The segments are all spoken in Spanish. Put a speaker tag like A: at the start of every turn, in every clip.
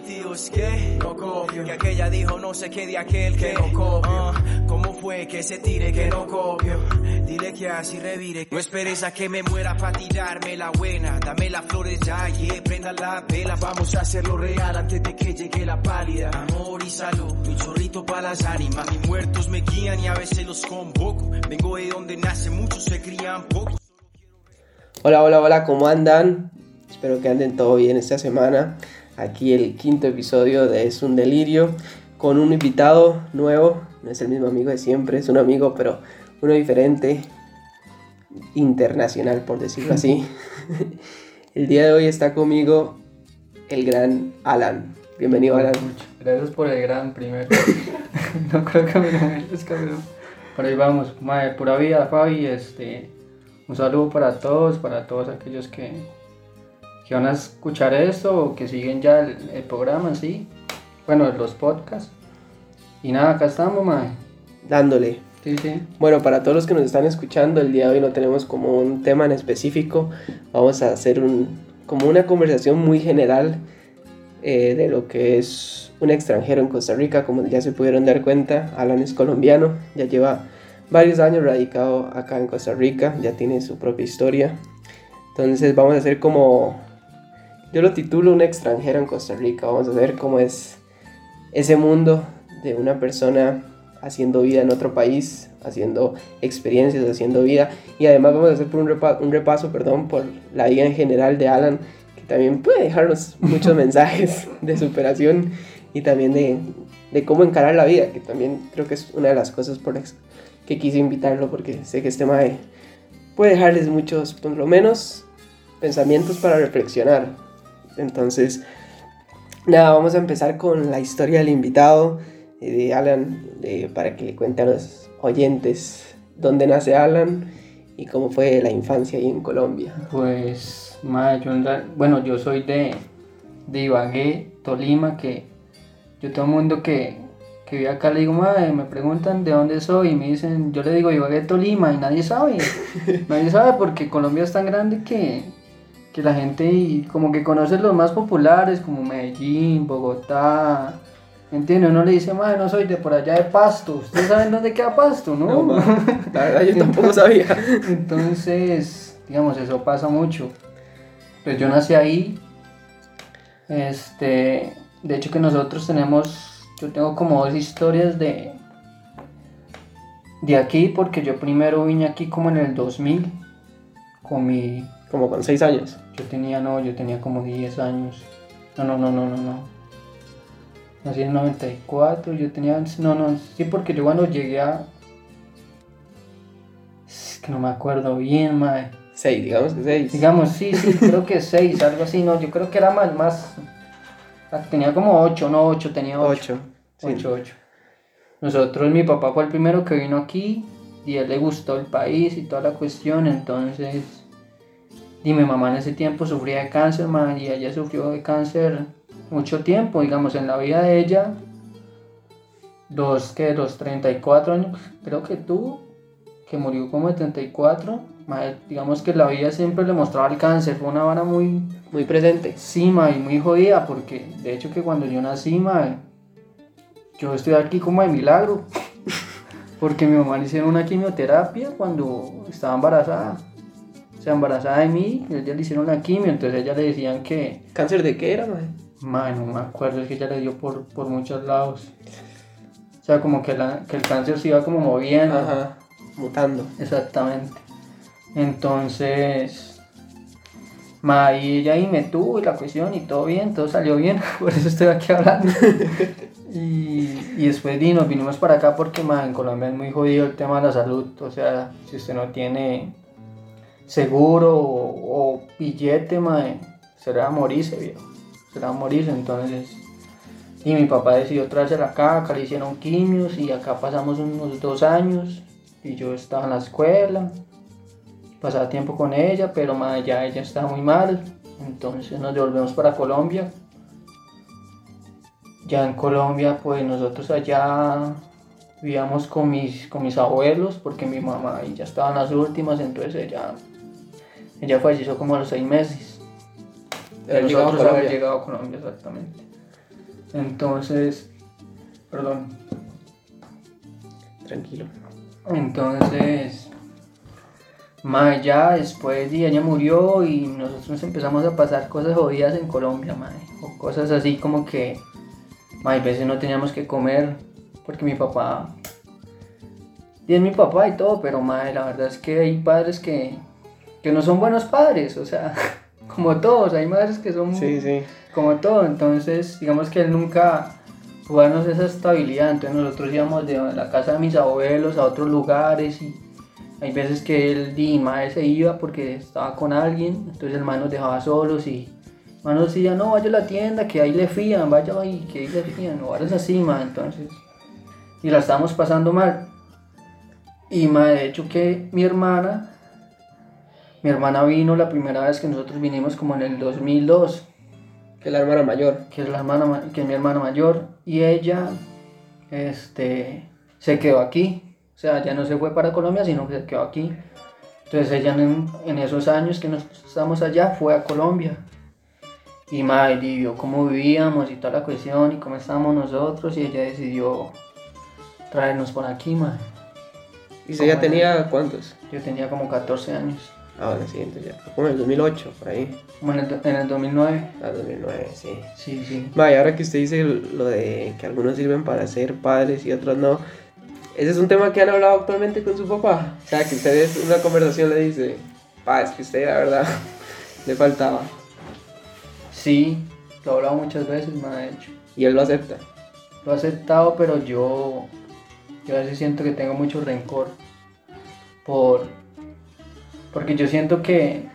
A: mis tíos que no copio. Que aquella dijo no sé qué de aquel que no copio. Ah, ¿Cómo fue que se tire que no copio? Dile que así revire. No esperes a que me muera para tirarme la buena. Dame las flores ya, yeah, prenda la vela. Vamos a hacerlo real antes de que llegue la pálida. Amor y salud, un chorrito para las ánimas. Mis muertos me guían y a veces los convoco. Vengo de donde nace, muchos se crían pocos.
B: Hola, hola, hola, ¿cómo andan? Espero que anden todo bien esta semana. Aquí el quinto episodio de Es un Delirio con un invitado nuevo. No es el mismo amigo de siempre, es un amigo, pero uno diferente, internacional, por decirlo así. el día de hoy está conmigo el gran Alan. Bienvenido, Alan.
C: Gracias por el gran primero. no creo que me lo merezca, pero por ahí vamos. Madre, pura vida, Fabi. Este, un saludo para todos, para todos aquellos que, que van a escuchar esto o que siguen ya el, el programa, sí. Bueno, los podcasts. Y nada, acá estamos, madre.
B: Dándole.
C: Sí, sí.
B: Bueno, para todos los que nos están escuchando, el día de hoy no tenemos como un tema en específico. Vamos a hacer un, como una conversación muy general eh, de lo que es un extranjero en Costa Rica. Como ya se pudieron dar cuenta, Alan es colombiano, ya lleva varios años radicado acá en Costa Rica, ya tiene su propia historia. Entonces vamos a hacer como, yo lo titulo un extranjero en Costa Rica. Vamos a ver cómo es ese mundo de una persona haciendo vida en otro país, haciendo experiencias, haciendo vida. Y además vamos a hacer por un, repa un repaso perdón, por la vida en general de Alan, que también puede dejarnos muchos mensajes de superación y también de, cómo encarar la vida, que también creo que es una de las cosas por las que quise invitarlo, porque sé que este mae puede dejarles muchos, por lo menos, pensamientos para reflexionar. Entonces, nada, vamos a empezar con la historia del invitado de Alan de, para que le cuente a los oyentes dónde nace Alan y cómo fue la infancia ahí en Colombia.
C: Pues, madre, yo, bueno, yo soy de, de Ibagué, Tolima, que yo todo el mundo que, que vive acá le digo, madre, me preguntan de dónde soy y me dicen, yo le digo Ibagué, Tolima y nadie sabe. nadie sabe porque Colombia es tan grande que, que la gente como que conoce los más populares como Medellín, Bogotá, ¿Entiendes? Uno le dice, madre, no soy de por allá de Pasto. ¿Ustedes saben dónde queda Pasto, no?
B: no la verdad, yo tampoco sabía.
C: Entonces, digamos, eso pasa mucho. Pues yo nací ahí. Este, de hecho que nosotros tenemos, yo tengo como dos historias de, de aquí, porque yo primero vine aquí como en el 2000, con mi...
B: Como con 6 años.
C: Yo tenía, no, yo tenía como 10 años. No, no, no, no, no, no. Nací en 94, yo tenía... No, no, sí, porque yo cuando llegué a... Es que no me acuerdo bien, madre.
B: 6, digamos que 6.
C: Digamos, sí, sí, creo que 6, algo así, no, yo creo que era más, más... Tenía como 8, no 8, tenía 8. 8, 8, 8. Nosotros, mi papá fue el primero que vino aquí y a él le gustó el país y toda la cuestión, entonces... Y mi mamá en ese tiempo sufría de cáncer, madre, y ella sufrió de cáncer mucho tiempo, digamos, en la vida de ella, los que los 34 años, creo que tuvo, que murió como de 34, digamos que la vida siempre le mostraba el cáncer, fue una vara muy...
B: Muy presente.
C: Sí, y muy jodida, porque de hecho que cuando yo nací, ma, yo estoy aquí como de milagro, porque mi mamá le hicieron una quimioterapia cuando estaba embarazada. O sea, embarazada de mí, ella le hicieron la quimio, entonces ella le decían que...
B: ¿Cáncer de qué era, madre?
C: Madre, no me acuerdo, es que ella le dio por, por muchos lados. O sea, como que, la, que el cáncer se iba como moviendo.
B: Ajá, mutando.
C: Exactamente. Entonces, ma, y ella ahí me tuvo y la cuestión y todo bien, todo salió bien, por eso estoy aquí hablando. y, y después di, nos vinimos para acá porque ma, en Colombia es muy jodido el tema de la salud. O sea, si usted no tiene seguro o, o billete, ma, se le va a morirse, viejo se le va a morir, entonces... Y mi papá decidió traerse acá, acá le hicieron quimios y acá pasamos unos dos años y yo estaba en la escuela, pasaba tiempo con ella, pero más ya ella estaba muy mal, entonces nos devolvemos para Colombia. Ya en Colombia, pues nosotros allá vivíamos con mis, con mis abuelos, porque mi mamá ya estaba en las últimas, entonces ella, ella falleció como a los seis meses. Nosotros
B: llegado Colombia.
C: haber llegado a Colombia, exactamente. Entonces, perdón.
B: Tranquilo.
C: Entonces, mae, ya después y ella murió y nosotros empezamos a pasar cosas jodidas en Colombia, mae. O cosas así como que, mae, a veces no teníamos que comer porque mi papá, y es mi papá y todo, pero mae, la verdad es que hay padres que, que no son buenos padres, o sea, como todos, hay madres que son
B: Sí, sí.
C: como todo, entonces digamos que él nunca pudo darnos esa estabilidad, entonces nosotros íbamos de la casa de mis abuelos a otros lugares y hay veces que él y madre se iba porque estaba con alguien, entonces el man nos dejaba solos y el man nos decía, no, vaya a la tienda, que ahí le fían, vaya ahí, que ahí le fían, o es así, man, entonces, y la estábamos pasando mal. Y ma, de hecho que mi hermana, mi hermana vino la primera vez que nosotros vinimos como en el 2002
B: Que es la hermana mayor.
C: que es, la hermana, ma- que es mi hermana mayor, y ella este, se quedó aquí. O sea, ya no se fue para Colombia, sino que se quedó aquí. Entonces ella en, en esos años que nos estamos allá fue a Colombia. Y madre, y vio cómo vivíamos y toda la cuestión y cómo estábamos nosotros y ella decidió traernos por aquí, madre.
B: ¿Y usted ya tenía cuántos?
C: Yo tenía como 14 años,
B: Ah, bueno, sí, entonces ya. Como en el 2008, por ahí.
C: como en el, en el 2009.
B: Ah, 2009, sí.
C: Sí, sí.
B: Ma, y ahora que usted dice lo de que algunos sirven para ser padres y otros no, ese es un tema que han hablado actualmente con su papá. O sea, que ustedes en una conversación le dice, pa, es que usted la verdad le faltaba.
C: Sí, lo he hablado muchas veces, madre, de hecho.
B: Y él lo acepta.
C: Lo he aceptado, pero yo, yo a veces siento que tengo mucho rencor. Por, porque yo siento que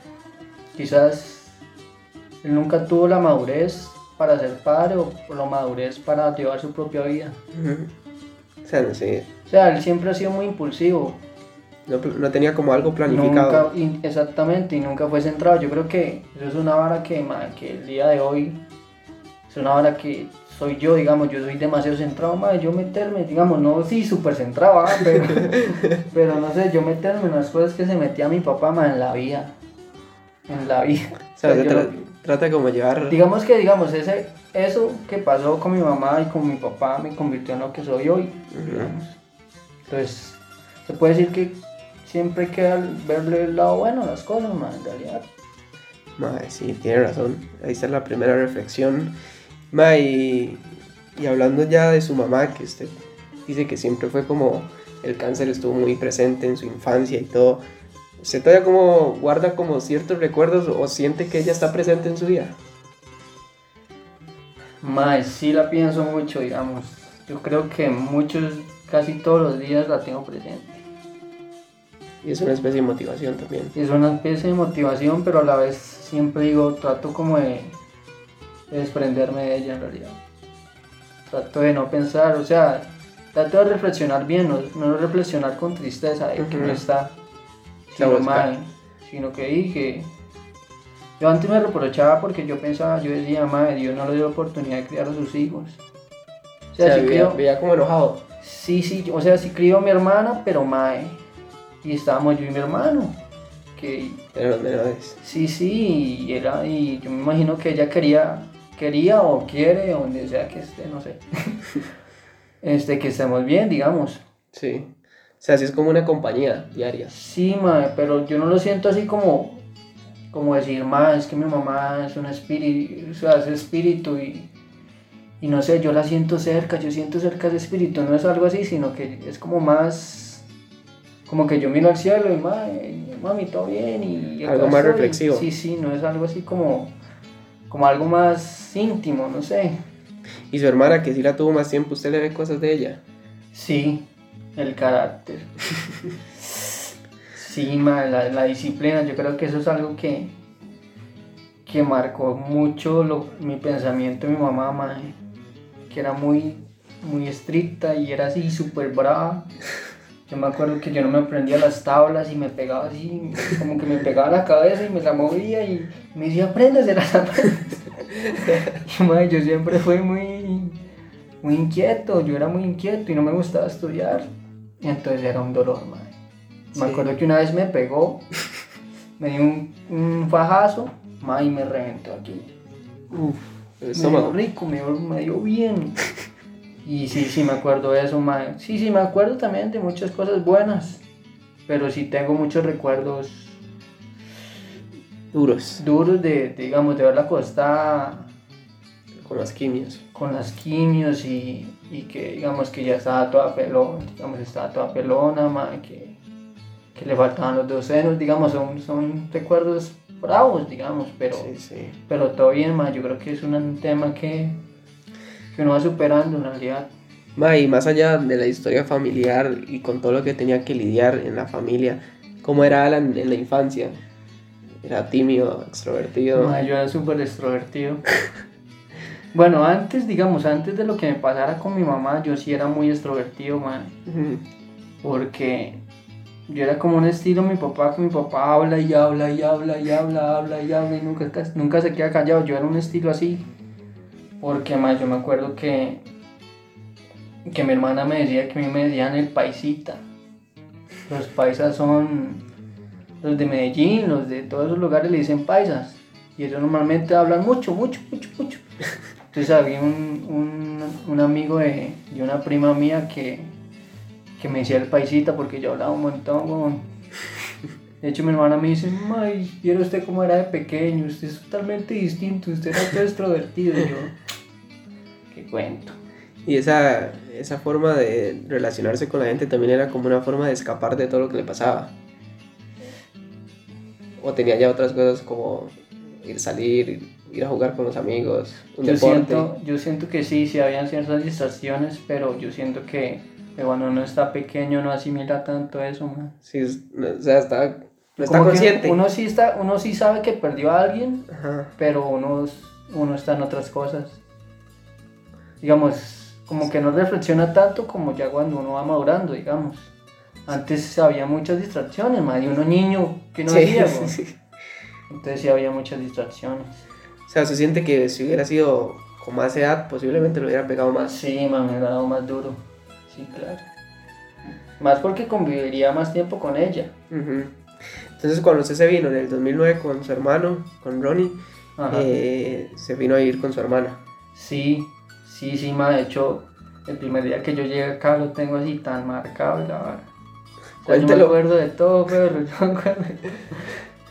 C: quizás él nunca tuvo la madurez para ser padre o la madurez para llevar su propia vida.
B: O sea, no sé,
C: O sea, él siempre ha sido muy impulsivo.
B: no, no tenía como algo planificado.
C: Nunca, y- exactamente, y nunca fue centrado. Yo creo que eso es una vara que, ma, que el día de hoy es una vara que soy yo, digamos, yo soy demasiado centrado, ma, yo meterme, digamos, no, sí, súper centrado, ah, pero, pero no sé, yo meterme en las cosas que se metía mi papá, ma, en la vida. En la vida.
B: O sea,
C: O sea, yo
B: tra-
C: lo-
B: trata como llevar...
C: digamos que, digamos, ese, eso que pasó con mi mamá y con mi papá me convirtió en lo que soy hoy, digamos. Entonces, se puede decir que siempre hay que verle el lado bueno a las cosas, ma, en realidad.
B: Mae, sí, tiene razón. Ahí está la primera reflexión. Mae, y, y hablando ya de su mamá, que usted dice que siempre fue como el cáncer estuvo muy presente en su infancia y todo. ¿Usted todavía como guarda como ciertos recuerdos o siente que ella está presente en su vida?
C: Mae, sí la pienso mucho, digamos. Yo creo que muchos, casi todos los días la tengo presente.
B: Y es una especie de motivación también.
C: Es una especie de motivación, pero a la vez siempre digo, trato como de desprenderme de ella en realidad. Trato de no pensar, o sea, trato de reflexionar bien, no, no reflexionar con tristeza de que no
B: Ujú.
C: está, sino, mae, sino que dije, yo antes me reprochaba porque yo pensaba, yo decía, madre, Dios no le dio la oportunidad de criar a sus hijos. O
B: O
C: sea,
B: sea,
C: sí
B: veía, veía como enojado.
C: Sí, sí, o sea, sí crió a mi hermana, pero mae. Y estábamos yo y mi hermano. Que
B: Eran los menores.
C: sí, sí, y era, y yo me imagino que ella quería, quería o quiere, donde sea que esté, no sé. este, que estemos bien, digamos.
B: Sí. O sea, sí es como una compañía diaria.
C: Sí, mae, pero yo no lo siento así como, como decir, mae, es que mi mamá es un espíritu, o sea, es espíritu y, y no sé, yo la siento cerca, yo siento cerca ese espíritu, no es algo así, sino que es como más, como que yo miro al cielo y, mae, mami, todo bien y...
B: Algo más
C: estoy".
B: reflexivo.
C: Sí, sí, no es algo así como, como algo más íntimo, no sé.
B: Y su hermana, que sí la tuvo más tiempo, ¿usted le ve cosas de ella?
C: Sí, el carácter. Sí, ma, la, la disciplina, yo creo que eso es algo que, que marcó mucho lo- mi pensamiento de mi mamá, ma, que era muy, muy estricta y era así súper brava. Yo me acuerdo que yo no me aprendía las tablas y me pegaba así, como que me pegaba la cabeza y me la movía y me decía, apréndeselas, apréndeselas". Y, ma, yo siempre fui muy, muy inquieto, yo era muy inquieto y no me gustaba estudiar. Y entonces era un dolor, madre. Me acuerdo que una vez me pegó, me dio un, un fajazo, madre, y me reventó aquí.
B: Uf.
C: Me dio rico, me dio, me dio bien. Y sí, sí me acuerdo de eso, mae. Sí, sí me acuerdo también de muchas cosas buenas. Pero sí tengo muchos recuerdos
B: Duros.
C: duros de, de, digamos, de verla acostada
B: Con las quimios.
C: con las quimios y, y que digamos que ya estaba toda pelona, digamos estaba toda pelona, mae, que, que le faltaban los dos senos, digamos, son, son recuerdos bravos, digamos, pero,
B: Sí, sí.
C: pero todo bien, mae, yo creo que es un tema que, que uno va superando en realidad.
B: Ma, y más allá de la historia familiar y con todo lo que tenía que lidiar en la familia, ¿cómo era Alan en la infancia? Era tímido, extrovertido.
C: Mae, yo era súper extrovertido. Bueno, antes, digamos, antes de lo que me pasara con mi mamá, yo sí era muy extrovertido.
B: Ujú.
C: porque yo era como un estilo mi papá, que mi papá habla y habla y habla y habla, habla y habla y nunca, nunca se queda callado. Yo era un estilo así, porque más yo me acuerdo que, que mi hermana me decía que a mí me decían el paisita. Los paisas son los de Medellín, los de todos esos lugares le dicen paisas. Y ellos normalmente hablan mucho, mucho, mucho, mucho. Entonces había un, un, un amigo de, de una prima mía que, que me decía el paisita porque yo hablaba un montón. weón. De hecho, mi hermana me dice, May, ¿viera usted cómo era de pequeño? Usted es totalmente distinto, usted era todo extrovertido. Y yo, qué cuento.
B: Y esa, esa forma de relacionarse con la gente también era como una forma de escapar de todo lo que le pasaba. O tenía ya otras cosas como ir a salir, ir a jugar con los amigos, un
C: Yo
B: deporte.
C: siento, yo siento que sí, sí habían ciertas distracciones, pero yo siento que, cuando uno está pequeño no asimila tanto eso, man.
B: Sí, o sea, está, no está
C: Como
B: consciente.
C: Uno sí, está, uno sí sabe que perdió a alguien,
B: Ajá.
C: pero uno, uno está en otras cosas. Digamos, como que no reflexiona tanto como ya cuando uno va madurando, digamos. Antes había muchas distracciones, más y uno niño que no
B: Sí,
C: hacía,
B: sí, sí.
C: Entonces sí había muchas distracciones.
B: O sea, se siente que si hubiera sido con más edad, posiblemente lo hubiera pegado más.
C: Sí, me hubiera dado más duro. Sí, claro. Más porque conviviría más tiempo con ella.
B: Entonces, cuando usted se vino en el 2009 con su hermano, con Ronnie, eh, se vino a vivir con su hermana.
C: Sí, sí, sí, ma, de hecho, el primer día que yo llegué acá lo tengo así tan marcado, la verdad. O sea, yo me acuerdo de todo, pero yo me acuerdo,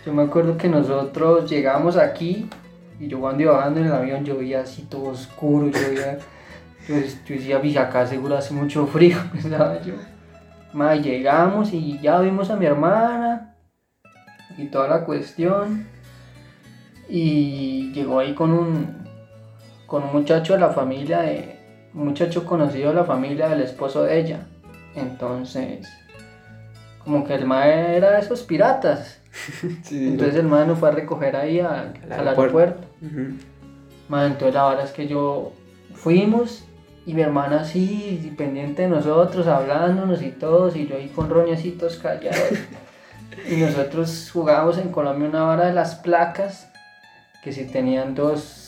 C: yo me acuerdo que nosotros llegamos aquí y yo cuando iba bajando en el avión yo veía así todo oscuro, yo veía, yo, yo decía, "Vija, acá seguro hace mucho frío, pensaba yo. Ma, llegamos y ya vimos a mi hermana y toda la cuestión y llegó ahí con un, con un muchacho de la familia de un muchacho conocido de la familia del esposo de ella. Entonces como que el mae era de esos piratas. Entonces el mae nos fue a recoger ahí al,
B: Al aeropuerto.
C: aeropuerto. Mae, entonces la verdad es que yo fuimos y mi hermana así pendiente de nosotros hablándonos y todos y yo ahí con roñecitos callados. Y nosotros jugábamos en Colombia una vara de las placas que si tenían dos,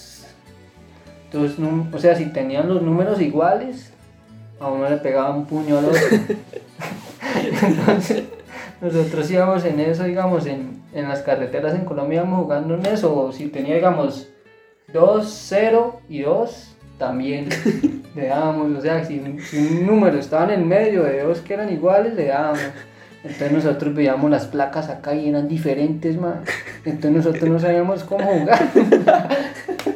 C: num- o sea, si tenían los números iguales, a uno le pegaba un puño al otro. Entonces, nosotros íbamos en eso, digamos, en, en las carreteras en Colombia íbamos jugando en eso, si tenía, digamos, 2, 0 y 2, también le dábamos, o sea, si, si un número estaba en el medio de dos que eran iguales, le dábamos. Entonces nosotros veíamos las placas acá y eran diferentes, man. Entonces nosotros no sabíamos cómo jugar.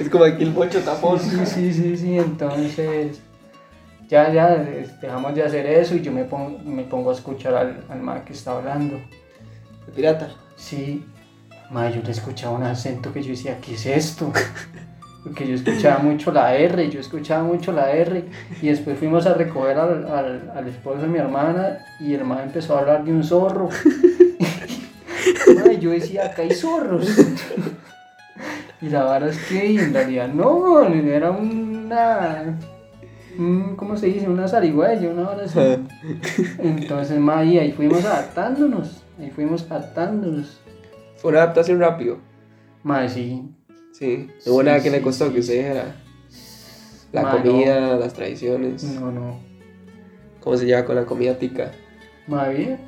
B: Es como aquí el bocho tapón.
C: Sí, sí, sí, sí. Entonces ya, ya eh, dejamos de hacer eso y yo me pongo, me pongo a escuchar al, al man que está hablando.
B: El pirata.
C: Sí, ma, yo le escuchaba un acento que yo decía, ¿qué es esto? Porque yo escuchaba mucho la R, yo escuchaba mucho la R. Y después fuimos a recoger al, al, al esposo de mi hermana y el man empezó a hablar de un zorro. Ma, yo decía, acá hay zorros. Y la verdad es que en realidad no, era una. un- ¿Cómo se dice? Una zarigüeya, una hora así. Entonces, ahí fuimos adaptándonos. Ahí fuimos adaptándonos.
B: Fue una adaptación rápido.
C: Sí.
B: Sí.
C: Sí,
B: nada que le costó
C: sí,
B: que usted dijera. La
C: Ma, no.
B: comida, las tradiciones.
C: No, no.
B: ¿Cómo se lleva con la comida tica?
C: Madre, bien.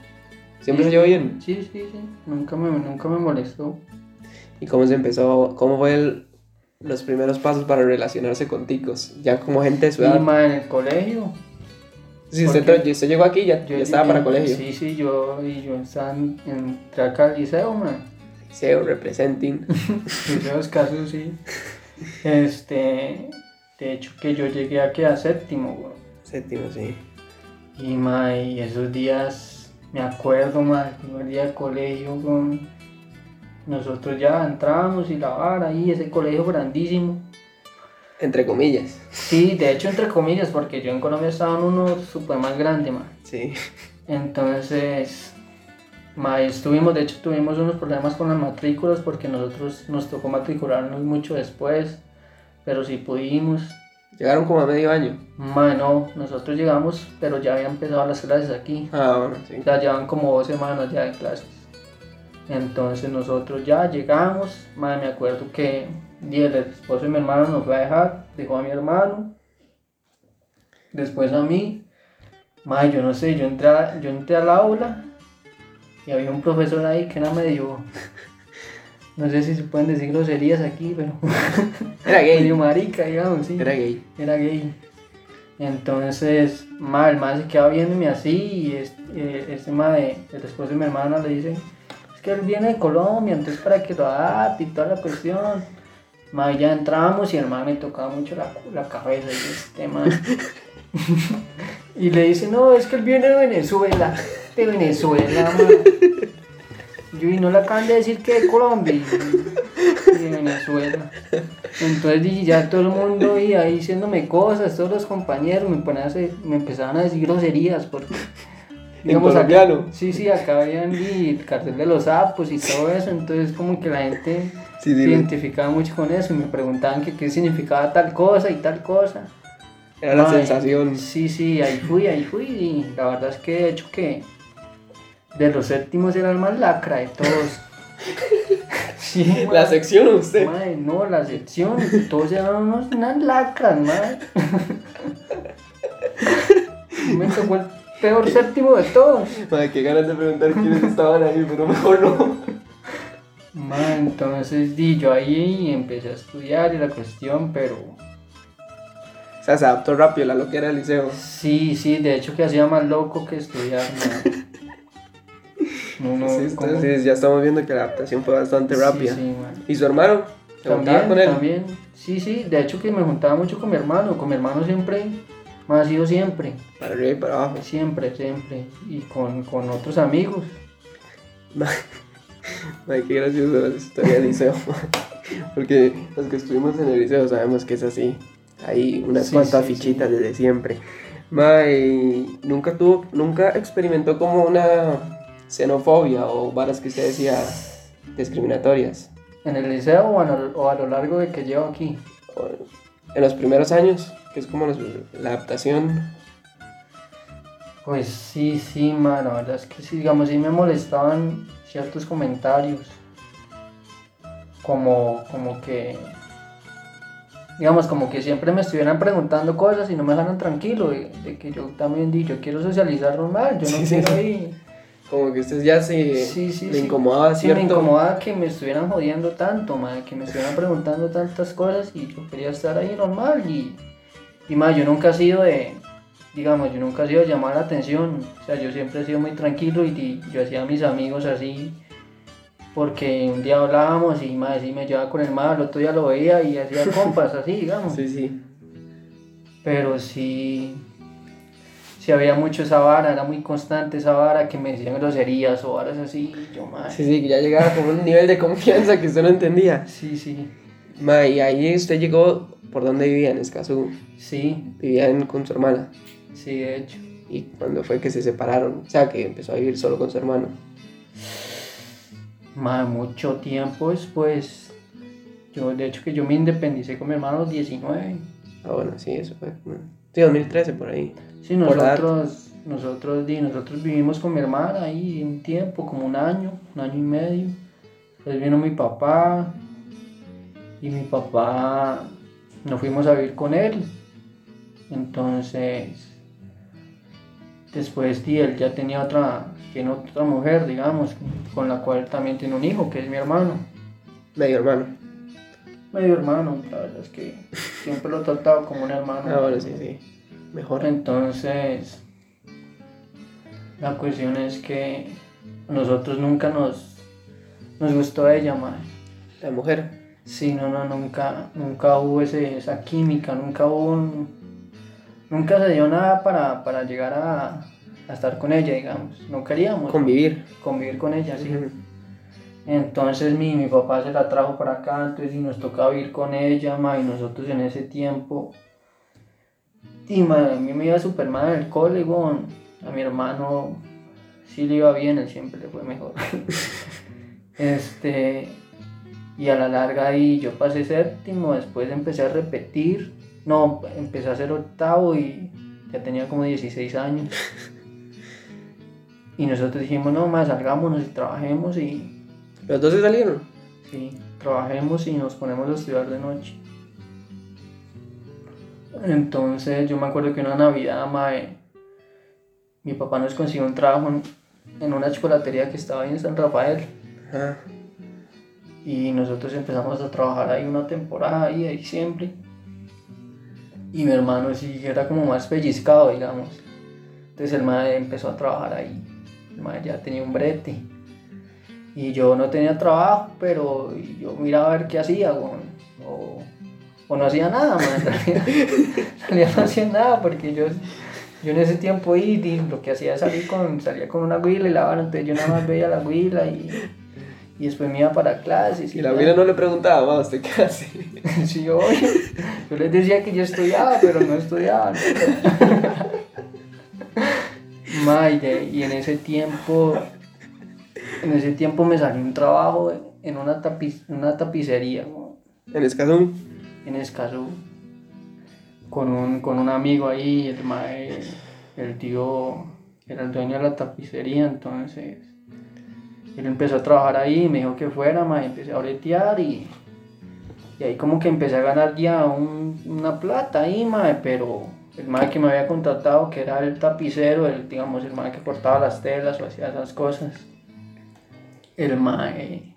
B: ¿Siempre se llevó bien?
C: Sí, sí, sí. Nunca me, nunca me molestó.
B: ¿Y cómo se empezó? ¿Cómo fue el, los primeros pasos para relacionarse con ticos? Ya como gente de su
C: Y
B: edad.
C: ma, en el colegio.
B: Si usted, llegó aquí, ya,
C: Yo
B: ya estaba para
C: yo-
B: colegio.
C: Sí, sí, yo, y yo estaba en, entré acá al liceo, man.
B: Liceo, representing.
C: Liceos casos, sí. Este, de hecho que yo llegué aquí a séptimo, weón.
B: Séptimo, sí.
C: Y, ma, y esos días, me acuerdo, ma, el primer día de colegio, weón. Nosotros ya entrábamos y la vara ahí, ese colegio grandísimo.
B: Entre comillas.
C: Sí, de hecho, entre comillas, porque yo en Colombia estaba en uno súper más grande, ma.
B: Sí.
C: Entonces, ma, estuvimos, de hecho tuvimos unos problemas con las matrículas porque nosotros nos tocó matricularnos mucho después, pero sí pudimos.
B: Llegaron como a medio año.
C: Ma, no, nosotros llegamos, pero ya habían empezado las clases aquí.
B: Ah, bueno, sí.
C: Ya llevan como dos semanas ya de clases. Entonces nosotros ya llegamos, ma, me acuerdo que el esposo de mi hermano nos fue a dejar, dejó a mi hermano, después a mí. Ma, yo no sé, yo entré, a- yo entré al aula y había un profesor ahí que era medio, no sé si se pueden decir groserías aquí, pero
B: Era gay.
C: medio marica, digamos, sí
B: Era gay.
C: era gay. Entonces, ma, el man se queda viéndome así y es- eh, este ma de, el esposo de mi hermana le dice, que él viene de Colombia, entonces para que lo adapte y toda la cuestión. Ma, ya entramos y el man me tocaba mucho la, la cabeza y este man. y le dice, no, es que él viene de Venezuela, de Venezuela, ma. Yo, y no le acaban de decir que de Colombia y, de Venezuela. Entonces dije, ya todo el mundo ahí diciéndome cosas, todos los compañeros me, ponían a hacer- me empezaban a decir groserías porque...
B: En
C: acá- sí, sí, acá habían el cartel de los sapos y todo eso, entonces como que la gente
B: Sí,
C: se identificaba mucho con eso y me preguntaban que qué significaba tal cosa y tal cosa.
B: Era la sensación.
C: Sí, sí, ahí fui, ahí fui y la verdad es que de hecho que de los séptimos era el más lacra de todos. Sí,
B: La sección usted.
C: Mae, no, la sección, todos eran unos, unas lacras, mae. Me tocó el peor séptimo de todos.
B: Madre, qué ganas de preguntar quiénes estaban ahí, pero mejor no.
C: Mae, entonces di yo ahí empecé a estudiar y la cuestión, pero
B: O sea, se adaptó rápido la loquera del liceo.
C: sí, sí, de hecho que hacía más loco que estudiar. No, no,
B: Sí, entonces ya estamos viendo que la adaptación fue bastante
C: sí,
B: rápida.
C: sí, mae.
B: ¿Y su hermano? ¿Se juntaba
C: También,
B: con él?
C: también, sí, sí, de hecho que me juntaba mucho con mi hermano, con mi hermano siempre, me ha sido siempre.
B: Para arriba y para abajo.
C: Siempre, siempre. Y con, con otros amigos.
B: Ay, qué gracioso la historia del liceo. Porque los que estuvimos en el liceo sabemos que es así. Hay unas
C: Sí,
B: cuantas
C: sí,
B: fichitas desde siempre. Mae, nunca tuvo, nunca experimentó como una xenofobia o varas que usted decía discriminatorias.
C: ¿En el liceo o a, lo, o a lo largo de que llevo aquí?
B: En los primeros años, que es como la adaptación.
C: Pues sí, sí, mano. La verdad es que sí, digamos, sí me molestaban ciertos comentarios. Como, como que. Digamos, como que siempre me estuvieran preguntando cosas y no me dejaran tranquilo. De, de que yo también di, yo quiero socializar normal, yo no
B: Sí,
C: quiero
B: sí.
C: ahí.
B: Como que usted ya se
C: Sí, sí,
B: le
C: sí.
B: incomodaba
C: Sí, me
B: cierto.
C: incomodaba que me estuvieran jodiendo tanto, madre, que me estuvieran preguntando tantas cosas y yo quería estar ahí normal y, y madre, yo nunca he sido de, digamos, yo nunca he sido de llamar la atención, o sea, yo siempre he sido muy tranquilo y, yo hacía a mis amigos así, porque un día hablábamos y madre, sí me llevaba con el mal, otro día lo veía y hacía compas así, digamos,
B: Sí, sí.
C: pero sí, sí había mucho esa vara, era muy constante esa vara que me decían groserías o varas así, yo madre.
B: Sí, sí, que ya llegaba como un nivel de confianza que usted no entendía.
C: Sí, sí,
B: Ma, y ahí usted llegó, ¿por dónde vivía en Escazú?
C: sí,
B: Vivía en- con su hermana.
C: sí, de hecho.
B: ¿Y cuando fue que se separaron? O sea, que empezó a vivir solo con su hermano.
C: Más mucho tiempo después, yo de hecho que yo me independicé con mi hermano a los 19.
B: Ah, bueno, sí, eso fue. Sí, 2013 por ahí.
C: Sí, nosotros, nosotros, di, nosotros vivimos con mi hermana ahí un tiempo, como un año, un año y medio. Después vino mi papá y mi papá nos fuimos a vivir con él. Entonces, después di, él ya tenía otra, tiene otra mujer, digamos, con la cual también tiene un hijo, que es mi hermano.
B: Medio hermano.
C: medio hermano, la verdad es que siempre lo he tratado como un hermano.
B: Ah, bueno, sí, sí. Mejor.
C: Entonces, la cuestión es que nosotros nunca nos, nos gustó ella, madre.
B: La mujer.
C: Sí, no, no, nunca, nunca hubo ese, esa química, nunca hubo un, nunca se dio nada para, para llegar a, a estar con ella, digamos. No queríamos
B: Convivir.
C: convivir con ella, sí. Entonces mi, mi papá se la trajo para acá, entonces y nos tocaba vivir con ella, ma, y nosotros en ese tiempo, y ma, a mí me iba súper mal en el cole, a mi hermano sí le iba bien, él siempre le fue mejor. este, y a la larga ahí yo pasé séptimo, después empecé a repetir, no, empecé a hacer octavo y ya tenía como 16 años. Y nosotros dijimos, no, más salgámonos y trabajemos y
B: Los dos se salieron.
C: Sí, trabajemos y nos ponemos a estudiar de noche. Entonces yo me acuerdo que una Navidad, mae, mi papá nos consiguió un trabajo en, en una chocolatería que estaba ahí en San Rafael.
B: Ajá.
C: Y nosotros empezamos a trabajar ahí una temporada ahí de diciembre. Y mi hermano sí era como más pellizcado, digamos. Entonces el mae empezó a trabajar ahí. El mae ya tenía un brete. Y yo no tenía trabajo, pero yo miraba a ver qué hacía. O, o no hacía nada, mae. En realidad, no hacía nada porque yo, yo en ese tiempo lo que hacía es salir con, salía con una huila y lavar. Entonces yo nada más veía la huila y, y después me iba para clases.
B: Y la
C: ya.
B: vida no le preguntaba, "Ma, ¿usted qué hace?
C: Sí, yo, yo les decía que yo estudiaba, pero no estudiaba. ¿no? Ma, y, de- y en ese tiempo, en ese tiempo me salió un trabajo en una, tapiz, una tapicería ¿no?
B: En Escazú.
C: en Escazú con un, con un amigo ahí, el, mae, el tío era el dueño de la tapicería, entonces él empezó a trabajar ahí, me dijo que fuera, mae, empecé a bretear y, y ahí como que empecé a ganar ya un- una plata ahí, mae, pero el mae que me había contratado, que era el tapicero, el, digamos, el mae que cortaba las telas o hacía esas cosas, el mae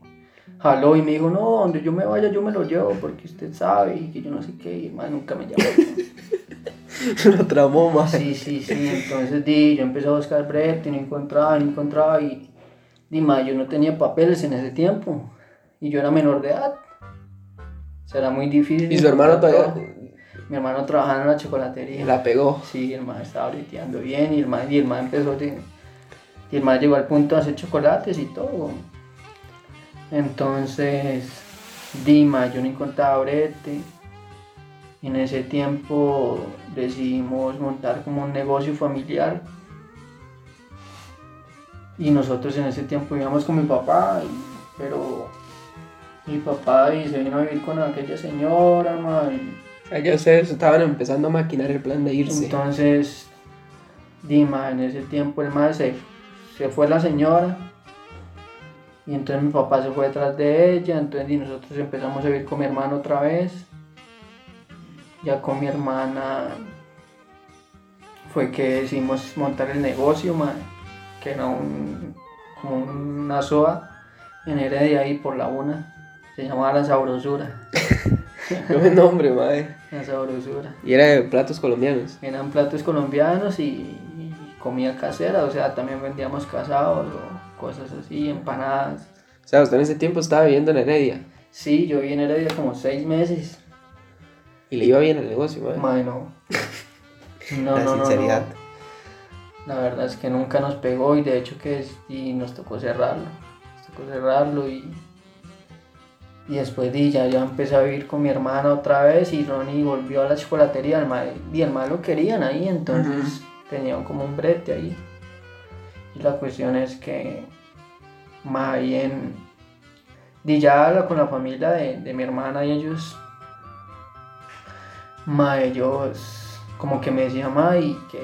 C: jaló y me dijo, no, donde yo me vaya yo me lo llevo porque usted sabe y que yo no sé qué, y el nunca me llamó.
B: Lo tramó, ma.
C: Sí, sí, sí. Entonces di, yo empecé a buscar brete y no encontraba, no encontraba y di, ma, yo no tenía papeles en ese tiempo y yo era menor de edad. Será muy difícil.
B: Y su hermano todavía.
C: Mi hermano trabajaba en la chocolatería.
B: la pegó.
C: Sí, el man estaba breteando bien y el man, y el man empezó de- y el man llegó al punto de hacer chocolates y todo. Entonces, Dima, yo no encontraba brete. En ese tiempo decidimos montar como un negocio familiar. Y nosotros en ese tiempo íbamos con mi papá, y- pero mi papá y se vino a vivir con aquella señora, ma, y
B: O sea, que ustedes estaban empezando a maquinar el plan de irse.
C: entonces, Dima, en ese tiempo el más se, se fue la señora. Y entonces mi papá se fue detrás de ella. Entonces y nosotros empezamos a vivir con mi hermano otra vez. Ya con mi hermana fue que decidimos montar el negocio, ma, que era un, como una soa en Heredia ahí por la una. Se llamaba La Sabrosura.
B: Qué buen nombre, madre.
C: La Sabrosura.
B: Y era de platos colombianos.
C: eran platos colombianos y, y comida casera, o sea, también vendíamos casados o cosas así, empanadas.
B: O sea, usted en ese tiempo estaba viviendo en Heredia.
C: Sí, yo vi en Heredia como seis meses.
B: Y le iba bien el negocio, madre.
C: Mae, no. No,
B: La
C: no, no, no. La verdad es que nunca nos pegó y de hecho que es- y nos tocó cerrarlo. Nos tocó cerrarlo y, y después di, ya, ya empecé a vivir con mi hermana otra vez y Ronnie volvió a la chocolatería. Y el mae lo querían ahí, entonces tenían como un brete ahí. Y la cuestión es que mae, ahí en, di ya con la familia de, de mi hermana y ellos, mae, ellos como que me decían, mae, que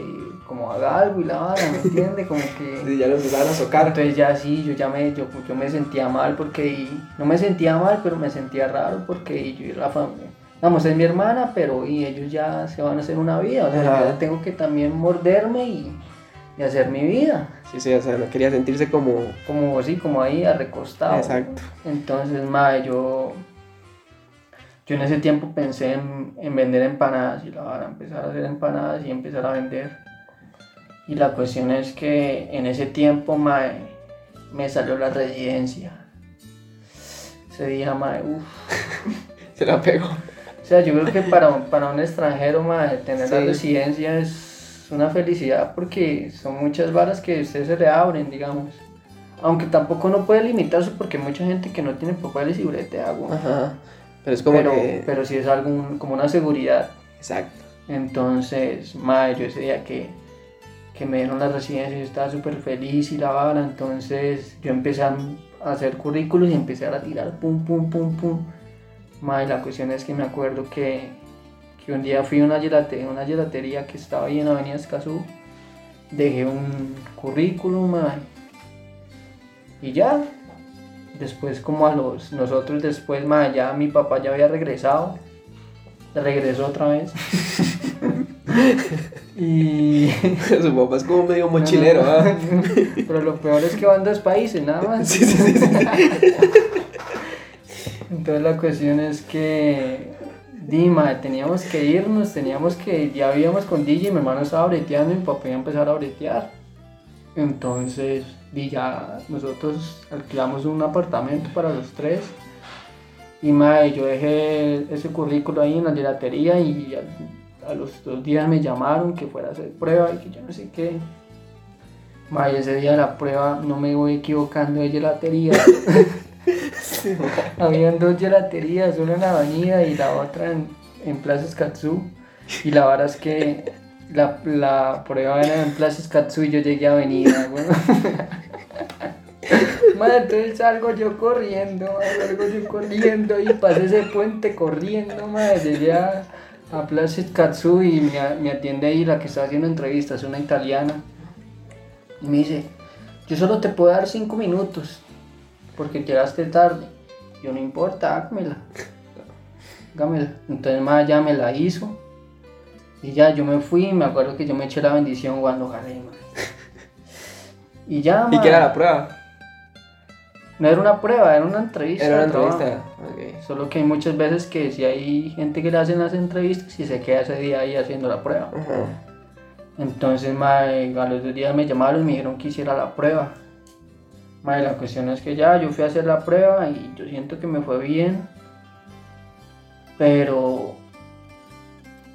C: como haga algo y la vara, ¿me entiende? Como que...
B: Sí, ya lo empezaron a socar.
C: Entonces ya sí, yo ya me, yo, yo me sentía mal porque, y- no me sentía mal, pero me sentía raro porque yo y la familia, vamos, es mi hermana, pero y ellos ya se van a hacer una vida, o sea,
B: Ajá.
C: yo tengo que también morderme y, y hacer mi vida,
B: Sí, sí, o sea, no quería sentirse como...
C: como así, como ahí recostado.
B: Exacto.
C: Entonces, madre, yo, yo en ese tiempo pensé en, en vender empanadas y la vara, empezar a hacer empanadas y empezar a vender. Y la cuestión es que en ese tiempo mae, me salió la residencia. Ese día, mae, uff.
B: Se la pegó.
C: O sea, yo creo que para, para un extranjero, mae, tener la residencia es una felicidad porque son muchas varas que a usted se le abren, digamos. Aunque tampoco no puede limitarse porque hay mucha gente que no tiene papeles y brete agua.
B: Ajá. Pero es como
C: Pero,
B: que.
C: pero sí es algo, un- como una seguridad.
B: Exacto.
C: Entonces, madre, yo ese día que, que me dieron la residencia, yo estaba súper feliz y la vara. Entonces, yo empecé a hacer currículos y empecé a tirar pum, pum, pum, pum. Madre, la cuestión es que me acuerdo que, que un día fui a una, gelate- una gelatería que estaba ahí en Avenida Escazú. Dejé un currículum, madre. Y ya. Después, como a los. Nosotros, después, madre, ya mi papá ya había regresado regresó otra vez. y.
B: Su papá es como medio mochilero, ¿ah?
C: Pero lo peor es que van dos países, nada más.
B: Sí, sí, sí, sí.
C: Entonces la cuestión es que. Dima, teníamos que irnos, teníamos que. Ya habíamos con DJ, mi hermano estaba breteando y mi papá iba a empezar a bretear. Entonces, di ya nosotros alquilamos un apartamento para los tres. Y mae, yo dejé ese currículo ahí en la gelatería y a, a los dos días me llamaron que fuera a hacer prueba y que yo no sé qué. Mae, ese día de la prueba no me voy equivocando de gelatería. Habían dos gelaterías, una en la avenida y la otra en, en Plaza Escazú. Y la verdad es que la, la prueba era en Plaza Escazú y yo llegué a avenida, güey. Madre, entonces salgo yo corriendo, madre, salgo yo corriendo y pasé ese puente corriendo, madre, llegué a, a Plaza Katsu y me, me atiende ahí la que está haciendo entrevistas, una italiana. Y me dice, yo solo te puedo dar cinco minutos porque llegaste tarde. Yo no importa, hágamela. Hágamela. Entonces madre ya me la hizo. Y ya yo me fui, me acuerdo que yo me eché la bendición cuando jalé, madre. Y ya,
B: ¿Y qué era la prueba?
C: No era una prueba, era una entrevista.
B: Era una entrevista. Ok.
C: Solo que hay muchas veces que si hay gente que le hacen las entrevistas y se queda ese día ahí haciendo la prueba. Entonces, mae, a los dos días me llamaron y me dijeron que hiciera la prueba. Mae, la cuestión es que ya yo fui a hacer la prueba y yo siento que me fue bien. Pero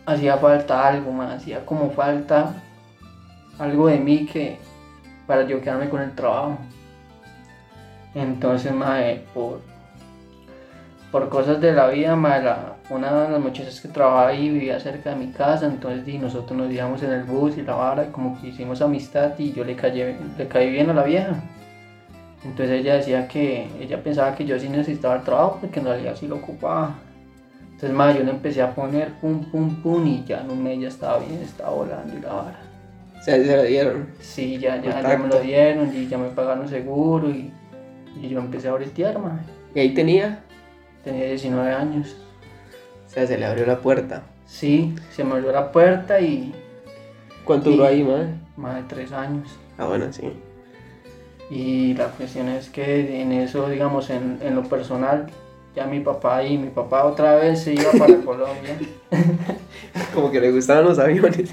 C: hacía falta algo, mae, hacía como falta algo de mí que para yo quedarme con el trabajo. Entonces, mae, por, por cosas de la vida, mae, la- una de las muchachas que trabajaba ahí vivía cerca de mi casa, entonces di, nosotros nos íbamos en el bus y la vara, y como que hicimos amistad y yo le, callé, le caí bien a la vieja. Entonces ella decía que ella pensaba que yo sí necesitaba el trabajo porque en realidad sí lo ocupaba. Entonces, mae, yo le empecé a poner pum, pum, pum y ya en un mes ya estaba bien, estaba volando y la vara.
B: O sea, se lo dieron.
C: Sí, ya, ya, ya me lo dieron y ya me pagaron seguro y, y yo empecé a bretear, mae.
B: Y ahí tenía.
C: Tenía 19 años.
B: O sea, se le abrió la puerta.
C: Sí, se me abrió la puerta y
B: ¿Cuánto
C: Y-
B: duró ahí, madre?
C: más de 3 años.
B: Ah, bueno, sí.
C: Y la cuestión es que en eso, digamos, en, en lo personal, ya mi papá y mi papá otra vez se iba para Colombia.
B: Como que le gustaban los aviones.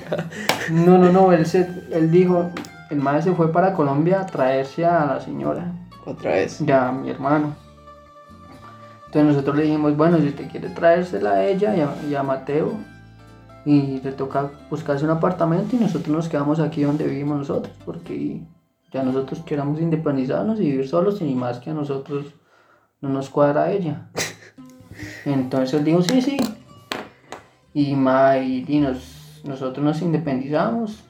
C: No, no, no, él, se, él dijo, el madre se fue para Colombia a traerse a la señora,
B: Otra vez.
C: ya mi hermano. Entonces nosotros le dijimos, bueno, si usted quiere traérsela a ella y a, y a Mateo, y le toca buscarse un apartamento y nosotros nos quedamos aquí donde vivimos nosotros, porque ya nosotros queramos independizarnos y vivir solos y ni más que a nosotros no nos cuadra ella. Entonces él dijo, sí, sí. Y, ma, y, y nos, nosotros nos independizamos.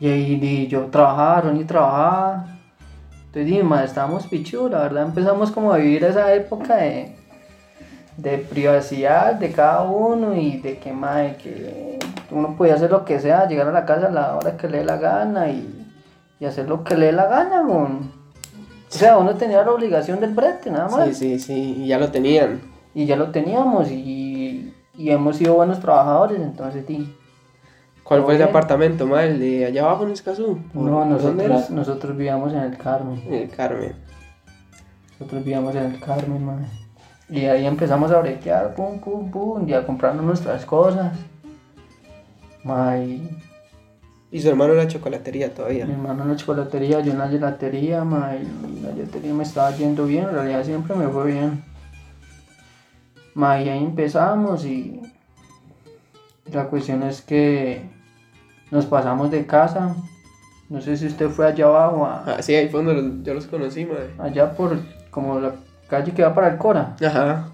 C: Y ahí di, yo trabajaba, Ronnie trabajaba. Entonces ma, estábamos pichudos, la verdad empezamos como a vivir esa época de, de privacidad de cada uno y de que, ma, de que uno podía hacer lo que sea, llegar a la casa a la hora que le dé la gana y, y hacer lo que le dé la gana, weón. O sea, uno tenía la obligación del brete, nada más.
B: Sí, sí, sí. Y ya lo tenían.
C: Y ya lo teníamos y, y hemos sido buenos trabajadores, entonces di.
B: ¿Cuál fue
C: Bien.
B: apartamento, madre? ¿El de allá abajo en Escazú?
C: No, nosotros, nosotros vivíamos en el Carmen.
B: En el Carmen.
C: Nosotros vivíamos en el Carmen, madre. Y ahí empezamos a bretear, pum, pum, pum, y a comprarnos nuestras cosas. Ma, y
B: su hermano en la chocolatería todavía.
C: mi hermano en la chocolatería, yo en la gelatería, ma, y la gelatería me estaba yendo bien, en realidad siempre me fue bien. Ma, y ahí empezamos y la cuestión es que nos pasamos de casa. No sé si usted fue allá abajo, a-
B: Ah, sí, ahí fue donde los- yo los conocí, madre.
C: allá por como la calle que va para el Cora.
B: Ajá.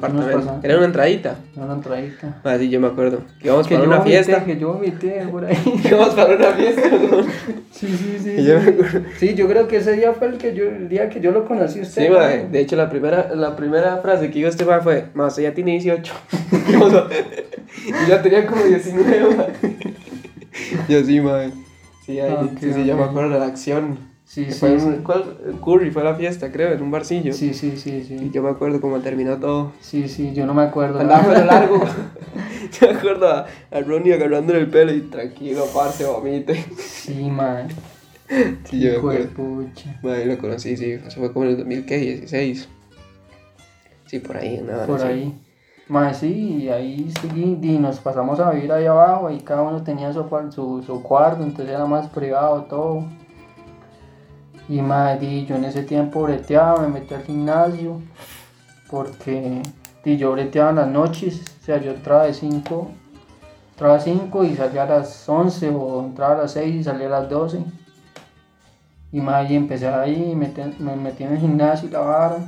C: Pasamos.
B: Era una entradita.
C: Una entradita.
B: Ah, sí, yo me acuerdo. Que íbamos
C: Que
B: para
C: yo
B: una
C: vomité,
B: fiesta.
C: que yo vomité por ahí.
B: Que íbamos para una fiesta. ¿no?
C: Sí, sí, sí.
B: Yo.
C: Sí, yo creo que ese día fue el que yo, el día que yo lo conocí a usted.
B: Sí, madre. De hecho, la primera, la primera frase que dijo este fue: Más, ya tiene 18. Yo, no. y ya tenía como 19, madre. Yo sí, madre. Sí, ahí,
C: Ah, ok,
B: sí, sí, yo me acuerdo de la acción.
C: Sí, sí,
B: ¿cuál? Curry fue la fiesta, creo, en un barcillo.
C: Sí, sí, sí,
B: Y
C: sí.
B: yo me acuerdo cómo terminó todo.
C: Sí, sí, yo no me acuerdo.
B: Andaba pelo largo. yo me acuerdo a, a Ronnie agarrándole el pelo y tranquilo, parce, vomite.
C: Sí, man.
B: Sí, yo me acuerdo.
C: pucha.
B: Madre, lo conocí, sí. Eso fue como en el 2016. Sí, por ahí, nada.
C: Por ahí. Más sí, y ahí seguí, y nos pasamos a vivir ahí abajo y cada uno tenía su, cuar- su, su cuarto, entonces era más privado todo. Y más, yo en ese tiempo breteaba, me metí al gimnasio, porque di, yo breteaba en las noches, o sea, yo entraba de 5, entraba a 5 y salía a las 11 o entraba a las 6 y salía a las 12. Y más, y empecé ahí, me metí en el gimnasio y la vara.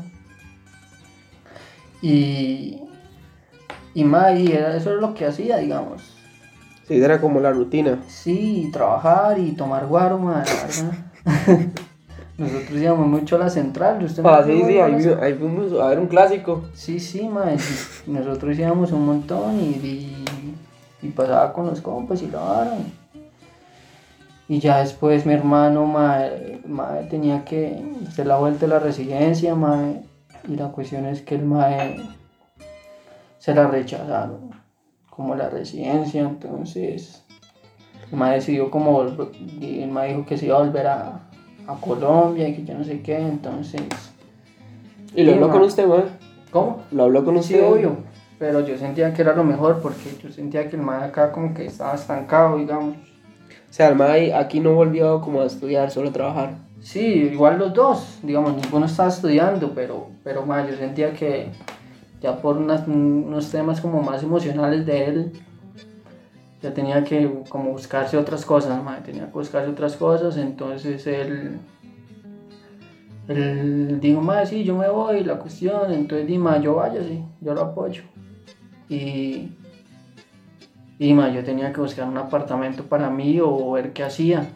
C: Y, y más, y era, eso es lo que hacía, digamos.
B: Sí, era como la rutina.
C: Sí, trabajar y tomar guaro, ma, la verdad. Nosotros íbamos mucho a la central. ¿usted
B: Ah, sí, sí, ahí, vi- ahí fuimos a ver un clásico.
C: Sí, sí, ma, y nosotros íbamos un montón y, y, y pasaba con los compas y la vara. Y ya después mi hermano, ma, ma, tenía que hacer la vuelta de la residencia, ma, y la cuestión es que el mae se la rechazaron, como la residencia, entonces el mae decidió como, el mae dijo que se iba a volver a, a Colombia y que yo no sé qué, entonces...
B: Y lo
C: Sí,
B: habló
C: ma.
B: con usted, man.
C: ¿Cómo?
B: Lo habló con
C: Sí,
B: usted.
C: obvio. Pero yo sentía que era lo mejor porque yo sentía que el mae acá como que estaba estancado, digamos.
B: O sea, el mae aquí no volvió como a estudiar, solo a trabajar.
C: Sí, igual los dos, digamos, ninguno estaba estudiando, pero, pero yo sentía que ya por unos temas como más emocionales de él, ya tenía que como buscarse otras cosas, mae, tenía que buscarse otras cosas, entonces él, él dijo, mae, sí, yo me voy, la cuestión, entonces di, mae, yo vaya, sí, yo lo apoyo. Y, y mae, yo tenía que buscar un apartamento para mí o ver qué hacía.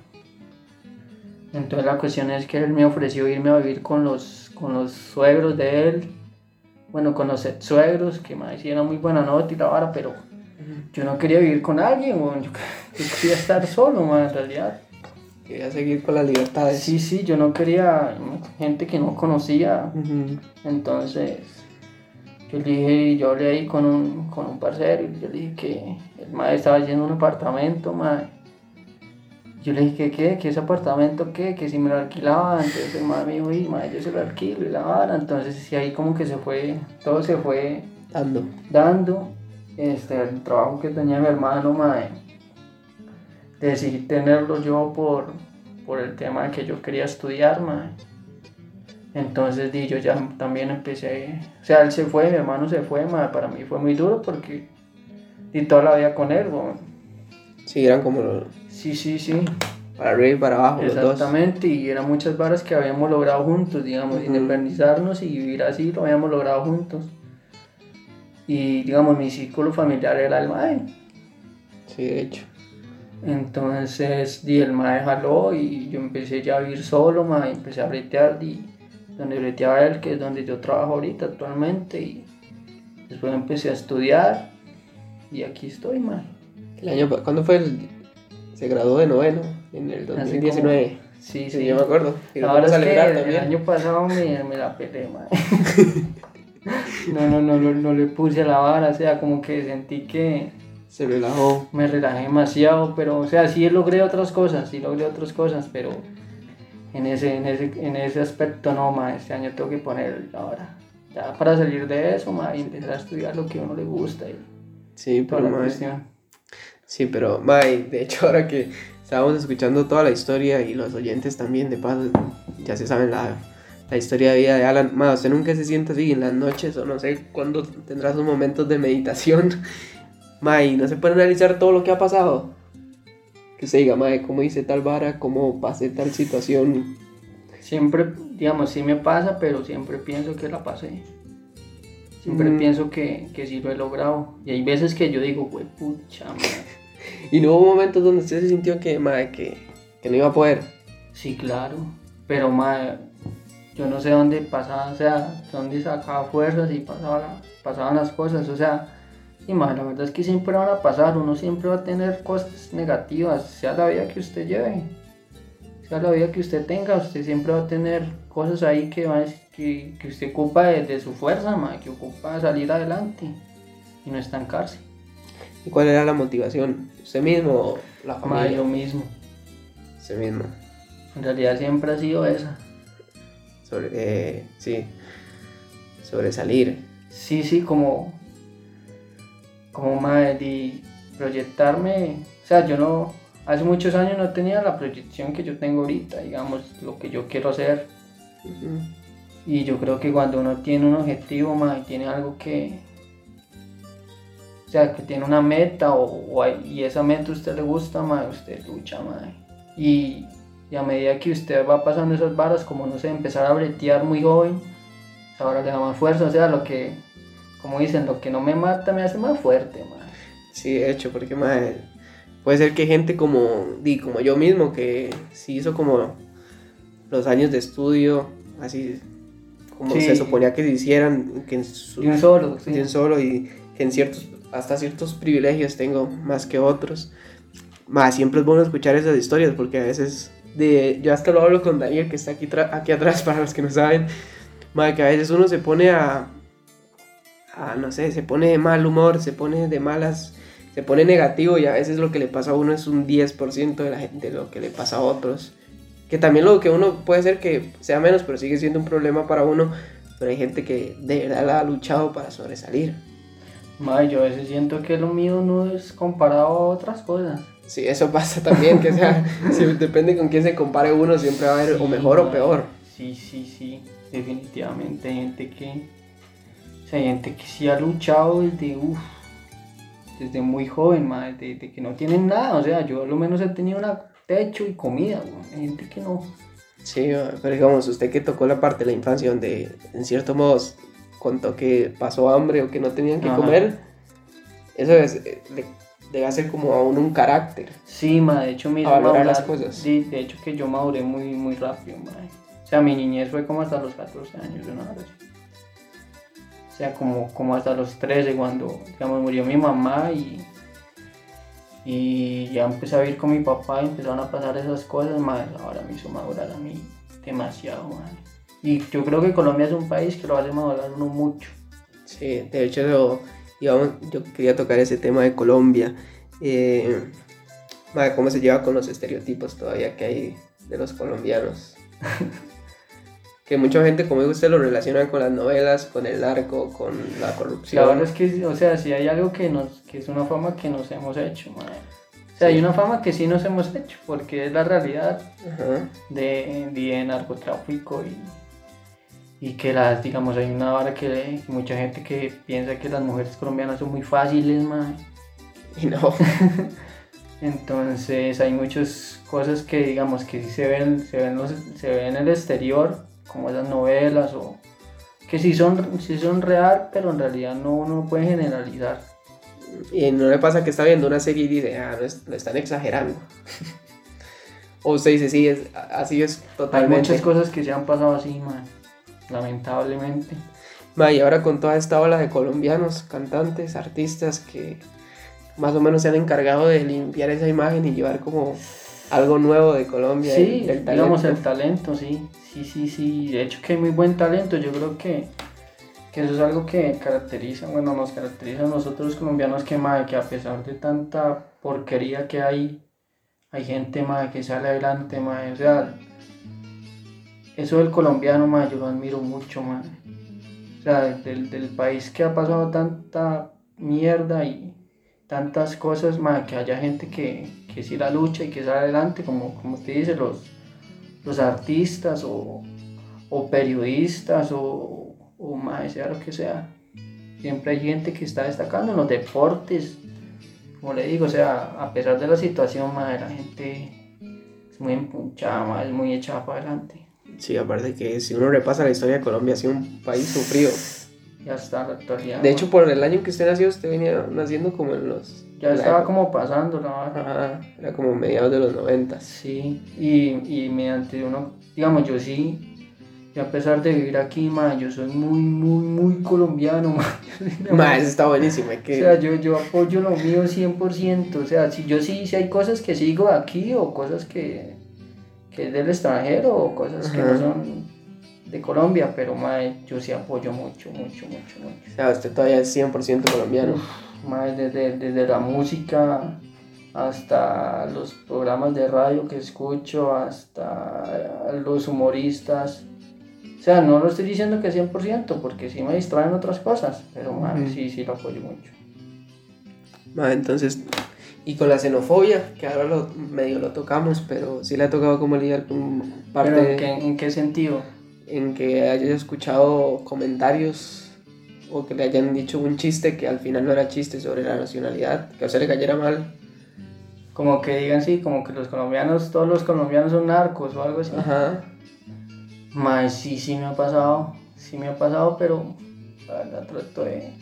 C: Entonces la cuestión es que él me ofreció irme a vivir con los, con los suegros de él, bueno, con los suegros, que me hicieron muy buena nota y la vara, pero yo no quería vivir con alguien, yo, yo quería estar solo, man, en realidad.
B: Quería seguir con las libertades.
C: Sí, sí, yo no quería gente que no conocía, entonces yo le dije, yo hablé ahí con un, con un parcero y yo le dije que el madre estaba yendo a un apartamento, madre. Yo le dije que qué, que ese apartamento qué, que si me lo alquilaba, entonces el madre me dijo, y madre, yo se lo alquilo y la vara, entonces sí, ahí como que se fue, todo se fue
B: Dando.
C: dando, este, el trabajo que tenía mi hermano, madre, decidí tenerlo yo por, por el tema de que yo quería estudiar, madre. Entonces di, yo ya también empecé, o sea, él se fue, mi hermano se fue, madre, para mí fue muy duro porque di toda la vida con él, weón.
B: Sí, eran como los-
C: Sí, sí, sí,
B: para arriba y para abajo los dos.
C: exactamente, y eran muchas varas que habíamos logrado juntos, digamos,
B: Ujú.
C: independizarnos y vivir así, lo habíamos logrado juntos. Y digamos, mi círculo familiar era el mae.
B: Sí, de hecho.
C: Entonces, di, el mae jaló y yo empecé ya a vivir solo, mae, empecé a bretear, di, donde breteaba él, que es donde yo trabajo ahorita actualmente, y después empecé a estudiar, y aquí estoy, mae.
B: El año, ¿Cuándo fue el...? Se graduó de noveno, en el
C: Hace
B: 2019.
C: como- Sí,
B: Sí,
C: sí.
B: yo me acuerdo. Y lo vamos
C: es
B: a
C: que
B: celebrar
C: el,
B: también.
C: año pasado me, me la peleé, mae. no, no, no, no, no le puse la vara, o sea, como que sentí que
B: Se relajó.
C: me relajé demasiado, pero, o sea, sí logré otras cosas, sí logré otras cosas, pero en ese, en ese, en ese aspecto no, ma, este año tengo que poner ahora. ya para salir de eso, ma, y empezar a estudiar lo que a uno le gusta y
B: Sí,
C: toda
B: pero
C: la
B: mae,
C: cuestión.
B: Sí, pero mae, de hecho ahora que estábamos escuchando toda la historia y los oyentes también de paso ya se saben la, la historia de vida de Alan, mae, usted nunca se sienta así en las noches o no sé cuándo tendrá sus momentos de meditación, mae, y no se puede analizar todo lo que ha pasado. Que se diga, mae, cómo hice tal vara, cómo pasé tal situación.
C: Siempre, digamos, sí me pasa, pero siempre pienso que la pasé. Siempre
B: Mm.
C: pienso que, que sí lo he logrado. Y hay veces que yo digo, güey, pucha, ma".
B: Y no hubo momentos donde usted se sintió que, mae, que, que no iba a poder.
C: Sí, claro. Pero, ma, yo no sé dónde pasaba, o sea, dónde sacaba fuerzas y pasaba pasaban las cosas. O sea, y ma, la verdad es que siempre van a pasar. Uno siempre va a tener cosas negativas, sea la vida que usted lleve. Sea la vida que usted tenga, usted siempre va a tener cosas ahí que, va a- que, que usted ocupa de, de su fuerza, ma, que ocupa salir adelante y no estancarse.
B: ¿Y cuál era la motivación? ¿Usted mismo o la
C: Ma,
B: familia?
C: yo mismo.
B: Usted mismo.
C: En realidad siempre ha sido esa.
B: Sobre, eh, sí, sobresalir.
C: Sí, sí, como, como madre, de proyectarme, o sea, yo no, hace muchos años no tenía la proyección que yo tengo ahorita, digamos, lo que yo quiero hacer. Y yo creo que cuando uno tiene un objetivo, madre, tiene algo que, sea, que tiene una meta o, o hay- y esa meta a usted le gusta, madre, usted lucha, madre. Y, y a medida que usted va pasando esas varas, como no sé, empezar a bretear muy joven, ahora le da más fuerza, o sea, lo que, como dicen, lo que no me mata me hace más fuerte, madre.
B: Sí, de hecho, porque mae, puede ser que gente como, di, como yo mismo, que sí hizo como los años de estudio, así como
C: Sí.
B: se suponía que se hicieran, que en su,
C: De un solo, sí.
B: de un solo y que en ciertos, hasta ciertos privilegios tengo más que otros. Más siempre es bueno escuchar esas historias porque a veces, de, yo hasta lo hablo con Daniel que está aquí, aquí atrás para los que no saben, mae, que a veces uno se pone a, a, no sé, se pone de mal humor, se pone de malas, se pone negativo y a veces lo que le pasa a uno es un 10% de, la, de lo que le pasa a otros. Que también lo que uno puede ser que sea menos, pero sigue siendo un problema para uno. Pero hay gente que de verdad la ha luchado para sobresalir.
C: Madre, yo a veces siento que lo mío no es comparado a otras cosas.
B: Sí, eso pasa también, que sea, si depende con quién se compare uno, siempre va a haber o mejor o peor.
C: Sí, sí, sí, definitivamente hay gente que, o sea, hay gente que sí ha luchado desde, uf, desde muy joven, madre, desde que no tienen nada, o sea, yo al menos he tenido un techo y comida, hay gente que no.
B: Sí, pero digamos, usted que tocó la parte de la infancia donde en cierto modo contó que pasó hambre o que no tenían que
C: Ajá.
B: comer, eso es, eh, le, debe hacer como a uno un carácter.
C: Sí, ma, de hecho, me
B: A valorar las cosas.
C: De, de hecho, que yo maduré muy, muy rápido, ma. O sea, mi niñez fue como hasta los 14 años, una hora así. O sea, como, como hasta los 13, cuando, digamos, murió mi mamá y, y ya empecé a vivir con mi papá y empezaron a pasar esas cosas, ma. Ahora me hizo madurar a mí demasiado, ma. Y yo creo que Colombia es un país que lo hace madurar uno mucho.
B: Sí, de hecho, yo, digamos, yo quería tocar ese tema de Colombia. Eh, madre, ¿Cómo se lleva con los estereotipos todavía que hay de los colombianos? que mucha gente, como usted, lo relaciona con las novelas, con el narco, con la
C: La
B: corrupción.
C: verdad es que, o sea, si hay algo que, nos, que es una fama que nos hemos hecho, madre. O sea,
B: Sí.
C: hay una fama que sí nos hemos hecho, porque es la realidad
B: Ajá.
C: de, de narcotráfico y, y que las, digamos, hay una vara que, que mucha gente que piensa que las mujeres colombianas son muy fáciles, madre.
B: Y no,
C: Entonces hay muchas cosas que, digamos, que sí se ven, se ven, los- se ven en el exterior, como esas novelas o que sí son, sí son real, pero en realidad no, uno no puede generalizar.
B: y no le pasa que está viendo una serie y dice, ah, lo, es- lo están exagerando. o usted dice, sí, es, así es
C: Hay
B: totalmente.
C: muchas cosas que se han pasado así, man. Lamentablemente.
B: Ma, y ahora con toda esta ola de colombianos, cantantes, artistas que más o menos se han encargado de limpiar esa imagen y llevar como algo nuevo de Colombia.
C: Sí,
B: el-
C: digamos el
B: talento.
C: talento, sí. Sí, sí, sí. De hecho que hay muy buen talento. Yo creo que, que eso es algo que caracteriza, bueno, nos caracteriza a nosotros los colombianos que, ma, que a pesar de tanta porquería que hay, hay gente ma, que sale adelante, ma. O sea, eso del colombiano, ma, yo lo admiro mucho, ma. O sea, del, del país que ha pasado tanta mierda y tantas cosas, más que haya gente que, que sí la lucha y que sale adelante, como, como usted dice, los, los artistas o, o periodistas o, o más, sea lo que sea. Siempre hay gente que está destacando en los deportes, como le digo, o sea, a pesar de la situación, más la gente es muy empunchada, más, es muy echada para adelante.
B: Sí, aparte que si uno repasa la historia de Colombia, ha sido un país sufrido.
C: Y hasta la actualidad.
B: De hecho, por el año que usted nació, usted venía naciendo como en los...
C: ya estaba como pasando la vara.
B: Ajá, era como mediados de los noventas.
C: Sí, y, y mediante uno, digamos, yo sí, yo a pesar de vivir aquí, ma, yo soy muy, muy, muy colombiano, ma.
B: Ma, eso está buenísimo, es
C: O
B: que...
C: sea, yo, yo apoyo lo mío 100%, o sea, si yo sí, si hay cosas que sigo aquí o cosas que, que es del extranjero o cosas que no son de Colombia, pero ma, yo sí apoyo mucho, mucho, mucho, mucho.
B: o sea, usted todavía es 100% colombiano.
C: Mae, desde, desde la música hasta los programas de radio que escucho, hasta los humoristas. O sea, no lo estoy diciendo que 100%, porque sí me distraen otras cosas, pero mae,
B: Ujú.
C: sí, sí lo apoyo mucho.
B: Entonces, y con la xenofobia, que ahora lo, medio lo tocamos, pero sí le ha tocado como lidiar con parte
C: Pero ¿en qué, en qué sentido?
B: en que haya escuchado comentarios o que le hayan dicho un chiste que al final no era chiste sobre la nacionalidad, que a usted le cayera mal.
C: Como que digan sí, como que los colombianos, todos los colombianos son narcos o algo así.
B: Ajá.
C: Mae, sí, sí me ha pasado, sí me ha pasado, pero la verdad trato de...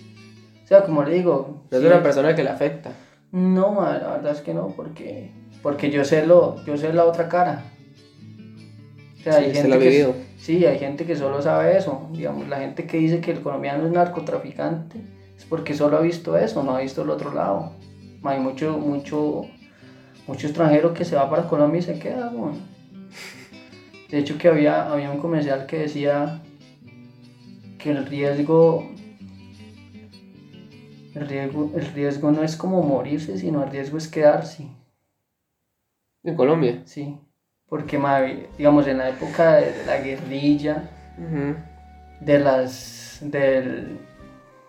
C: O sea, como le digo...
B: No es una persona que le afecta.
C: No, ma, la verdad es que no, porque, porque yo sé lo, yo sé la otra cara. O sea,
B: Sí,
C: hay gente que,
B: vivido.
C: sí, hay gente que solo sabe eso. Digamos, la gente que dice que el colombiano es narcotraficante es porque solo ha visto eso, no ha visto el otro lado. Ma, Hay mucho, mucho, mucho extranjero que se va para Colombia y se queda, weón. De hecho, que había, había un comercial que decía que el riesgo el riesgo, el riesgo no es como morirse, sino el riesgo es quedarse,
B: En Colombia.
C: sí. Porque, digamos, en la época de la guerrilla, de las del-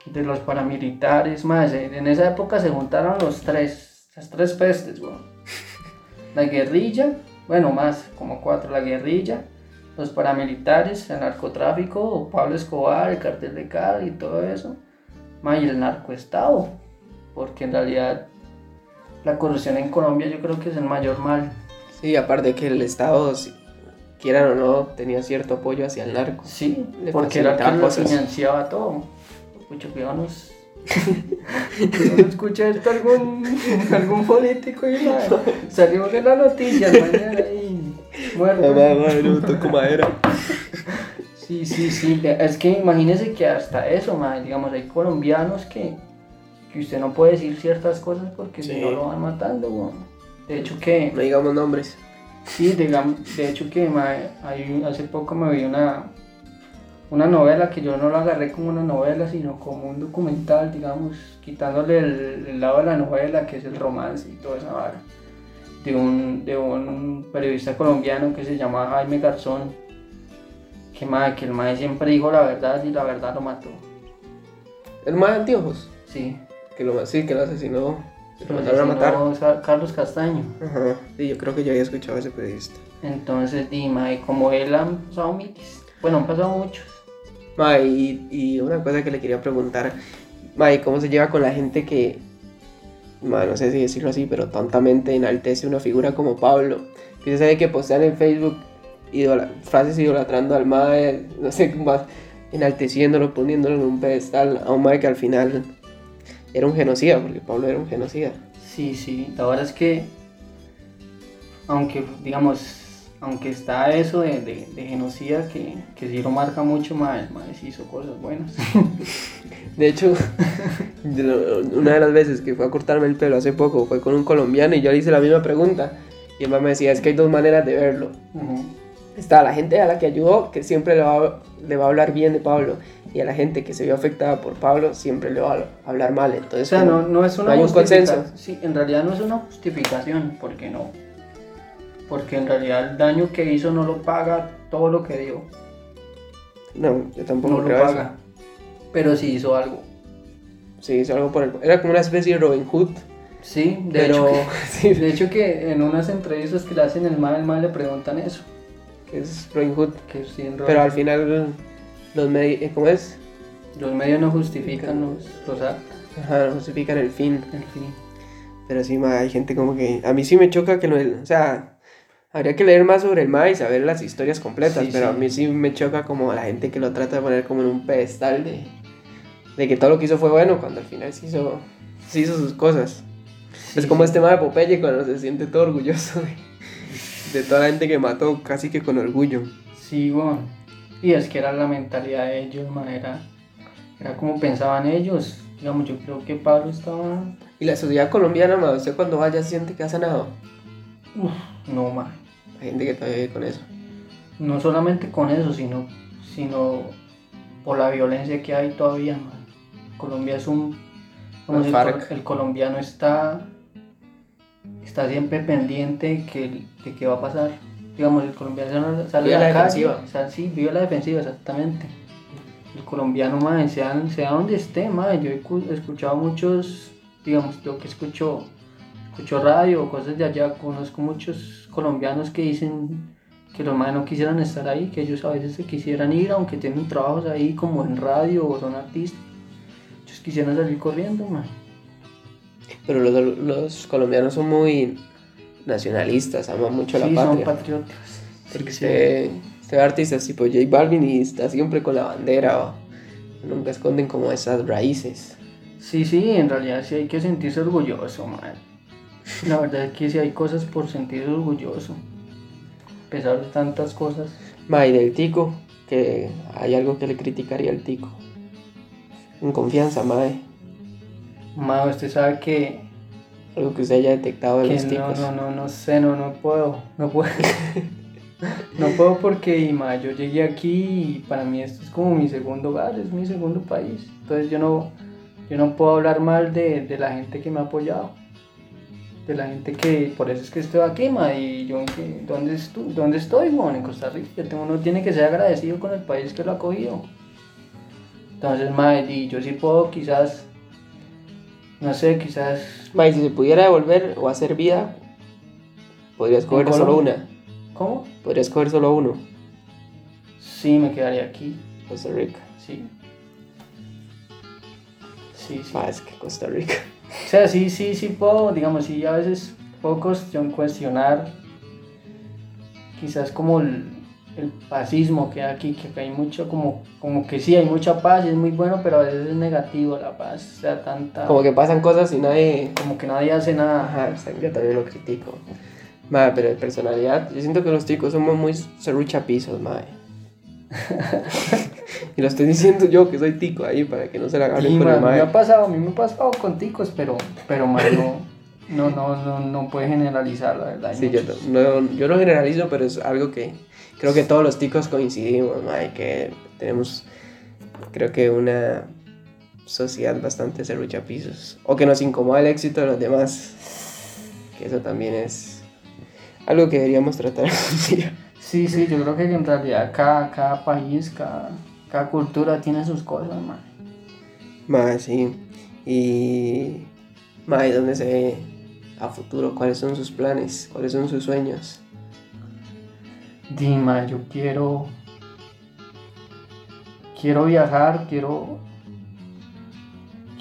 C: de los paramilitares, más en esa época se juntaron los tres, las tres pestes, weón. La guerrilla, bueno, más, como cuatro, la guerrilla, los paramilitares, el narcotráfico, Pablo Escobar, el cartel de Cali y todo eso, y el narcoestado, porque en realidad la corrupción en Colombia yo creo que es el mayor mal.
B: Sí, aparte que el Estado, si quieran o no, tenía cierto apoyo hacia el narco.
C: Sí,
B: Le
C: porque era que lo financiaba todo. Pucha, cuidado, nos... no escucha esto algún, algún político y nada. Salimos en las noticias mañana y muerto.
B: toco madera.
C: Sí, sí, sí. Es que imagínese que hasta eso, man, digamos, hay colombianos que, que usted no puede decir ciertas cosas porque si no lo van matando. De hecho que...
B: No digamos nombres.
C: Sí, digamos, de hecho que ma, hay- hace poco me vi una, una novela que yo no la agarré como una novela, sino como un documental, digamos, quitándole el, el lado de la novela, que es el romance y toda esa vara, de un, de un periodista colombiano que se llama Jaime Garzón, que, ma, que el mae siempre dijo la verdad y la verdad lo mató.
B: El más de anteojos.
C: Sí,
B: Que lo, sí, que lo asesinó. que Lo
C: lo
B: mandaron a matar.
C: Carlos Castaño.
B: Ajá. Sí, yo creo que yo había escuchado a ese periodista.
C: Entonces, di, ma, y como él han pasado miles, bueno, han pasado muchos.
B: Ma, y, y una cosa que le quería preguntar, ma, ¿y ¿cómo se lleva con la gente que, ma, no sé si decirlo así, pero tontamente enaltece una figura como Pablo? Que se sabe que postean en Facebook idola- frases idolatrando al mae, no sé, enalteciéndolo, poniéndolo en un pedestal a un mae que al final era un genocida, porque Pablo era un genocida.
C: Sí, sí, la verdad es que, aunque, digamos, aunque está eso de, de, de genocida que, que sí lo marca mucho, más, más sí hizo cosas buenas.
B: De hecho, una de las veces que fue a cortarme el pelo hace poco fue con un colombiano y yo le hice la misma pregunta. Y el mae me decía, es que hay dos maneras de verlo.
C: Ujú.
B: Está la gente a la que ayudó, que siempre le va, a- le va a hablar bien de Pablo. Y a la gente que se vio afectada por Pablo, siempre le va a hablar mal.
C: O
B: Entonces,
C: sea,
B: como-
C: no, no es una
B: hay un consenso.
C: Sí, en realidad no es una justificación, ¿por qué no? Porque en realidad el daño que hizo no lo paga todo lo que dio.
B: no, yo tampoco
C: No lo
B: creo
C: paga.
B: eso.
C: Pero sí hizo algo.
B: Sí, hizo algo por el... Era como una especie de Robin Hood.
C: Sí, de,
B: Pero-
C: hecho,
B: sí.
C: de hecho que en unas entrevistas que le hacen el mal, el mal le preguntan eso.
B: Es Robin Hood.
C: Que sí, en
B: Pero al final, los medios... ¿Cómo es?
C: los medios no justifican los, los actos.
B: Ajá, no justifican el fin.
C: En fin.
B: Pero sí, ma, hay gente como que... A mí sí me choca que lo... O sea, habría que leer más sobre el ma y saber las historias completas.
C: Sí,
B: pero a mí sí me choca como la gente que lo trata de poner como en un pedestal de... De que todo lo que hizo fue bueno, cuando al final sí hizo, sí hizo sus cosas. Es como este ma de Popeye cuando se siente todo orgulloso de, de toda la gente que mató casi que con orgullo.
C: Sí, bueno. Y es que era la mentalidad de ellos, man, era, era como pensaban ellos. Digamos, yo creo que Pablo estaba...
B: Y la sociedad colombiana, ma, usted cuando vaya siente que ha sanado.
C: Uf, no, man.
B: Hay gente que todavía vive con eso.
C: No solamente con eso, sino, sino por la violencia que hay todavía, man. Colombia es un...
B: Las
C: el, el colombiano está, está siempre pendiente que, de qué va a pasar. Digamos, el colombiano sale
B: Vive
C: a la,
B: la
C: calle,
B: defensiva.
C: o sea, sí, vive la defensiva, exactamente. El colombiano, man, sea, sea donde esté, man, yo he cu- he escuchado muchos, digamos, yo que escucho, escucho radio o cosas de allá, conozco muchos colombianos que dicen que los más no quisieran estar ahí, que ellos a veces se quisieran ir, aunque tienen trabajos ahí como en radio o son artistas. Ellos quisieran salir corriendo, man.
B: Pero los, los colombianos son muy nacionalistas, aman mucho la
C: sí, son
B: patria.
C: patriotas.
B: Porque
C: Sí,
B: usted, usted ve artistas tipo J Balvin y está siempre con la bandera nunca esconden como esas raíces.
C: Sí, sí, en realidad sí hay que sentirse orgulloso, man. La verdad es que sí hay cosas por sentirse orgulloso. A pesar de tantas cosas.
B: Ma, y del tico, que hay algo que le criticaría al tico. En confianza, mae.
C: Ma, usted sabe que,
B: Algo que usted haya detectado de
C: que
B: los
C: no,
B: ticos.
C: no, no, no sé, no, no puedo. No puedo. no puedo porque, ma, yo llegué aquí y para mí esto es como mi segundo hogar, es mi segundo país. Entonces yo no, yo no puedo hablar mal de, de la gente que me ha apoyado. De la gente que, por eso es que estoy aquí, ma, y yo, ¿dónde, estu- ¿dónde estoy, weón? En Costa Rica. Uno tiene que ser agradecido con el país que lo ha acogido. Entonces, ma, y yo sí puedo quizás, no sé, quizás
B: si se pudiera devolver o hacer vida, podría escoger
C: ¿En
B: solo una.
C: ¿Cómo?
B: Podría escoger solo uno.
C: Sí, me quedaría aquí.
B: Costa Rica.
C: Sí. Sí, sí.
B: Ah, es que Costa Rica.
C: O sea, sí, sí, sí puedo, digamos, sí, a veces puedo cuestion- cuestionar quizás como el, el pazismo que hay aquí, que acá hay mucho, como, como que sí, hay mucha paz y es muy bueno, pero a veces es negativo la paz, o sea, tanta...
B: Como que pasan cosas y nadie.
C: como que nadie hace nada.
B: Ajá, o sea, yo también lo critico. Ma, pero de personalidad, yo siento que los ticos somos muy serruchapisos, mae. y lo estoy diciendo yo que soy tico ahí para que no se la agarren
C: Y,
B: con el
C: me
B: mae.
C: ha pasado, a mí me ha pasado con ticos, pero, pero man, no, no, no, no, no puede generalizar, la verdad.
B: Sí, yo
C: muchos.
B: no, yo no generalizo, pero es algo que creo que todos los ticos coincidimos, mae, que tenemos, creo que una sociedad bastante serruchapisos. O que nos incomoda el éxito de los demás. Que eso también es algo que deberíamos tratar algún día.
C: Sí, sí, yo creo que en realidad cada, cada país, cada, cada cultura tiene sus cosas, man.
B: Más, sí. Y. ¿y dónde se ve a futuro? ¿Cuáles son sus planes? ¿Cuáles son sus sueños?
C: Dima, yo quiero. Quiero viajar, quiero.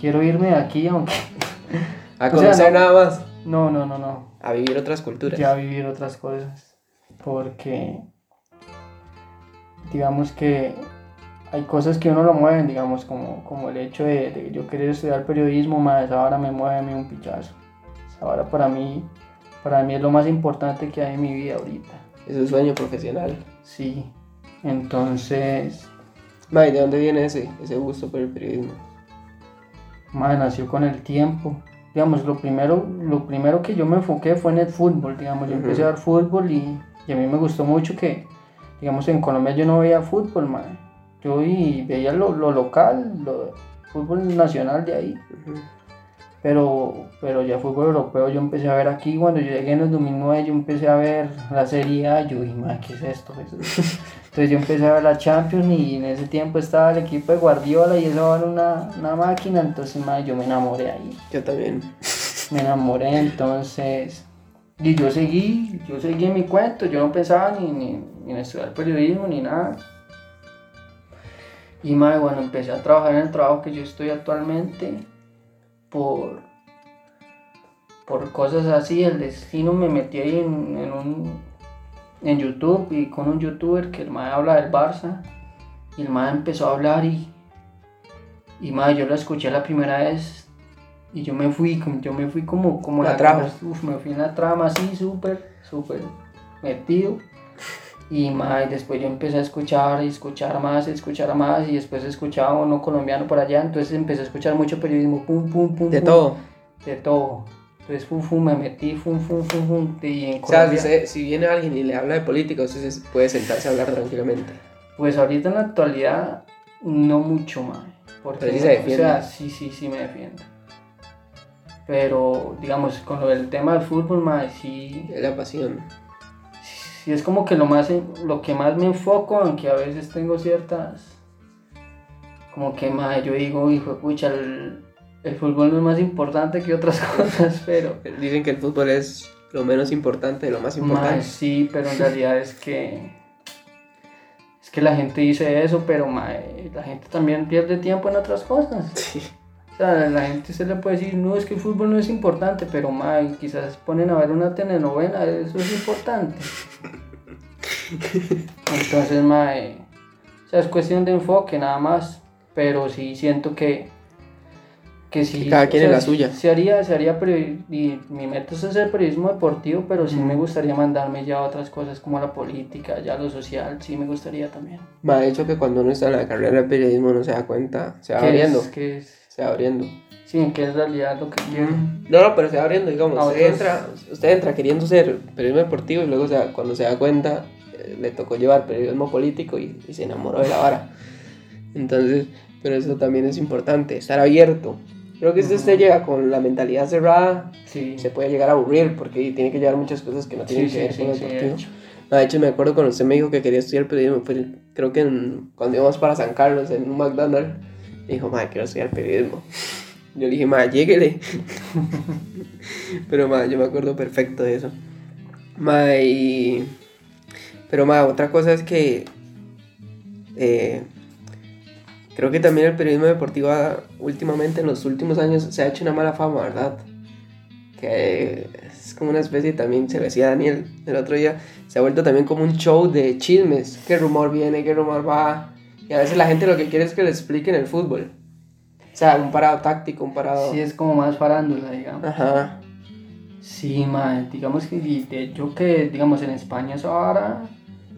C: Quiero irme de aquí, aunque.
B: A
C: O sea,
B: conocer
C: no-
B: nada más.
C: No, no, no, no.
B: A vivir otras culturas.
C: Ya vivir otras cosas. Porque. Digamos que. Hay cosas que uno lo mueven, digamos, como, como el hecho de, de yo querer estudiar periodismo, más esa hora me mueve a mí un pichazo. Esa hora para mí, para mí es lo más importante que hay en mi vida ahorita.
B: Es un sueño profesional.
C: Sí. Entonces,
B: Ma, ¿y de dónde viene ese, ese gusto por el periodismo?
C: Madre, nació con el tiempo. Digamos, lo primero, lo primero que yo me enfoqué fue en el fútbol, digamos, yo empecé a ver fútbol y, y a mí me gustó mucho que, digamos, en Colombia yo no veía fútbol, madre. Yo y veía lo, lo local, lo fútbol nacional de ahí. Pero, pero ya fútbol europeo yo empecé a ver aquí, cuando yo llegué en el 2009 yo empecé a ver la Serie A, yo dije, "Ma, ¿qué es esto? Entonces yo empecé a ver la Champions y en ese tiempo estaba el equipo de Guardiola y eso era una, una máquina, entonces ma, yo me enamoré ahí,
B: Yo también.
C: me enamoré, entonces... Y yo seguí, yo seguí en mi cuento, yo no pensaba ni, ni, ni en estudiar periodismo ni nada. Y madre, bueno, empecé a trabajar en el trabajo que yo estoy actualmente por, por cosas así. El destino me metí ahí en, en un, en YouTube y con un youtuber que el madre habla del Barça. Y el madre empezó a hablar y, y madre, yo lo escuché la primera vez y yo me fui, como- yo me fui como, como
B: La trama.
C: uf, me fui en la trama así, súper, súper metido. Y mae, después yo empecé a escuchar y escuchar más, escuchar más y después escuchaba uno colombiano por allá, entonces empecé a escuchar mucho periodismo, pum, pum, pum.
B: De
C: pum,
B: todo.
C: De todo. Entonces, pum, pum, me metí, pum, pum, pum, pum. Y en
B: O sea, si,
C: Colombia,
B: viene alguien y le habla de política, usted se puede sentarse a hablar tranquilamente.
C: pues ahorita en la actualidad, no mucho más. Porque,
B: Pero sí se defiende.
C: O sea, sí, sí, sí me defiendo. Pero, digamos, con lo del tema del fútbol, mae, sí,
B: Es la pasión.
C: Sí es como que lo más lo que más me enfoco aunque a veces tengo ciertas como que más yo digo hijo pucha el, el fútbol no es más importante que otras cosas pero
B: Dicen que el fútbol es lo menos importante de lo más importante.
C: sí pero en realidad es que es que la gente dice eso pero mae, la gente también pierde tiempo en otras cosas
B: Sí.
C: O sea, la gente se le puede decir, no, es que el fútbol no es importante, pero mae, quizás ponen a ver una telenovela, eso es importante. Entonces, mae, o sea, es cuestión de enfoque nada más, pero sí siento que que sí,
B: Que cada quien
C: o sea,
B: la suya.
C: Se haría, se haría y mi meta es hacer periodismo deportivo, pero sí me gustaría mandarme ya a otras cosas como la política, ya lo social, sí me gustaría también.
B: Me ha hecho que cuando uno está en la carrera de periodismo no se da cuenta, se va
C: ¿Qué
B: abriendo,
C: es, qué es?
B: Se va abriendo.
C: Sí, qué es realidad lo que quiero.
B: No, no, pero se va abriendo, digamos.
C: A
B: Usted entra, usted entra queriendo ser periodismo deportivo y luego se da- cuando se da cuenta eh, le tocó llevar periodismo político y, y se enamoró de la vara. Entonces, pero eso también es importante, estar abierto. Creo que si usted llega con la mentalidad cerrada,
C: Sí,
B: se puede llegar a aburrir porque tiene que llevar muchas cosas que no tienen
C: sí,
B: que ver
C: sí,
B: con
C: de
B: deportivo. No, de hecho, me acuerdo cuando usted me dijo que quería estudiar periodismo, fue el- creo que en- cuando íbamos para San Carlos en un McDonald's, me dijo, madre, quiero estudiar periodismo. Yo le dije, madre, lléguele. Pero, madre, yo me acuerdo perfecto de eso. Madre. Pero, madre, otra cosa es que... eh, creo que también el periodismo deportivo ha- últimamente, en los últimos años, se ha hecho una mala fama, ¿verdad? que es como una especie, también se lo decía Daniel el otro día, se ha vuelto también como un show de chismes, qué rumor viene, qué rumor va, y a veces la gente lo que quiere es que le expliquen el fútbol, o sea, un parado táctico, un parado...
C: Sí, es como más farándula, digamos.
B: Ajá,
C: Sí, mae, digamos que de hecho que, digamos, en España eso ahora,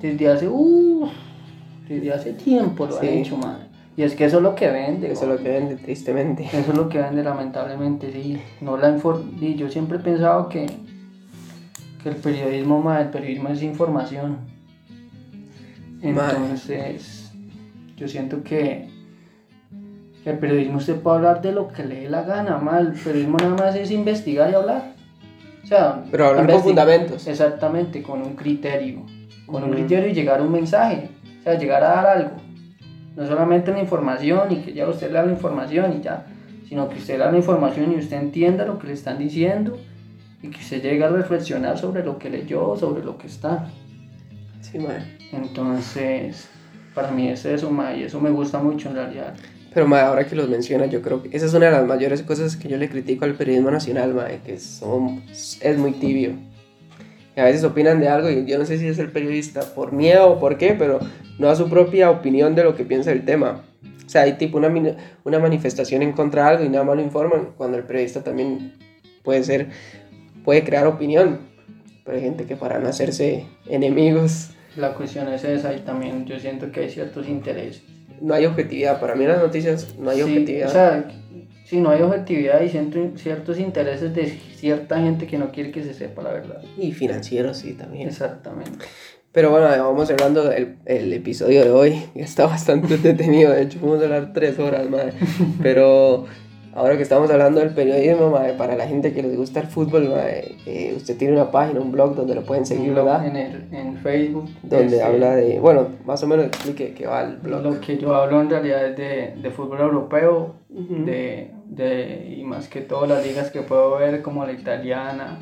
C: desde hace, uh, desde hace tiempo lo
B: Sí.
C: han hecho, mae. Y es que eso es lo que vende,
B: eso es lo que vende tristemente.
C: Eso es lo que vende lamentablemente, sí. No la y yo siempre he pensado que, que el periodismo, mae, el periodismo es información. Entonces, yo siento que que el periodismo usted puede hablar de lo que le dé la gana, mae. El periodismo nada más es investigar y hablar. O sea,
B: Pero hablar con fundamentos.
C: Exactamente, con un criterio. Con un criterio y llegar a un mensaje. O sea, llegar a dar algo. No solamente la información y que ya usted le da la información y ya. Sino que usted le da la información y usted entienda lo que le están diciendo. Y que usted llegue a reflexionar sobre lo que leyó, sobre lo que está.
B: Sí, mae.
C: Entonces, para mí es eso, ma, y eso me gusta mucho en realidad.
B: Pero mae, ahora que los menciona, yo creo que esa es una de las mayores cosas que yo le critico al periodismo nacional, mae, que son, es muy tibio. Y a veces opinan de algo y yo no sé si es el periodista por miedo o por qué, pero no da su propia opinión de lo que piensa del tema. O sea, hay tipo una, una manifestación en contra de algo y nada más lo informan, cuando el periodista también puede ser, puede crear opinión. Pero hay gente que para no hacerse enemigos,
C: La cuestión es esa y también yo siento que hay ciertos intereses.
B: no hay objetividad. Para mí en las noticias no hay
C: Sí,
B: objetividad.
C: O sea, si no hay objetividad y ciento- ciertos intereses de cierta gente que no quiere que se sepa la verdad.
B: y financieros sí también.
C: Exactamente.
B: Pero bueno, vamos cerrando el, el episodio de hoy. Está bastante entretenido. De hecho, fuimos a hablar tres horas, madre. Pero ahora que estamos hablando del periodismo, mae, para la gente que les gusta el fútbol, mae, eh, usted tiene una página, un blog donde lo pueden seguir,
C: blog
B: ¿verdad?
C: En, el- en Facebook.
B: Donde
C: este,
B: habla de, bueno, más o menos explique qué va el blog.
C: Lo que yo hablo en realidad es de, de fútbol europeo,
B: Ujú.
C: de, de, y más que todo las ligas que puedo ver, como la italiana,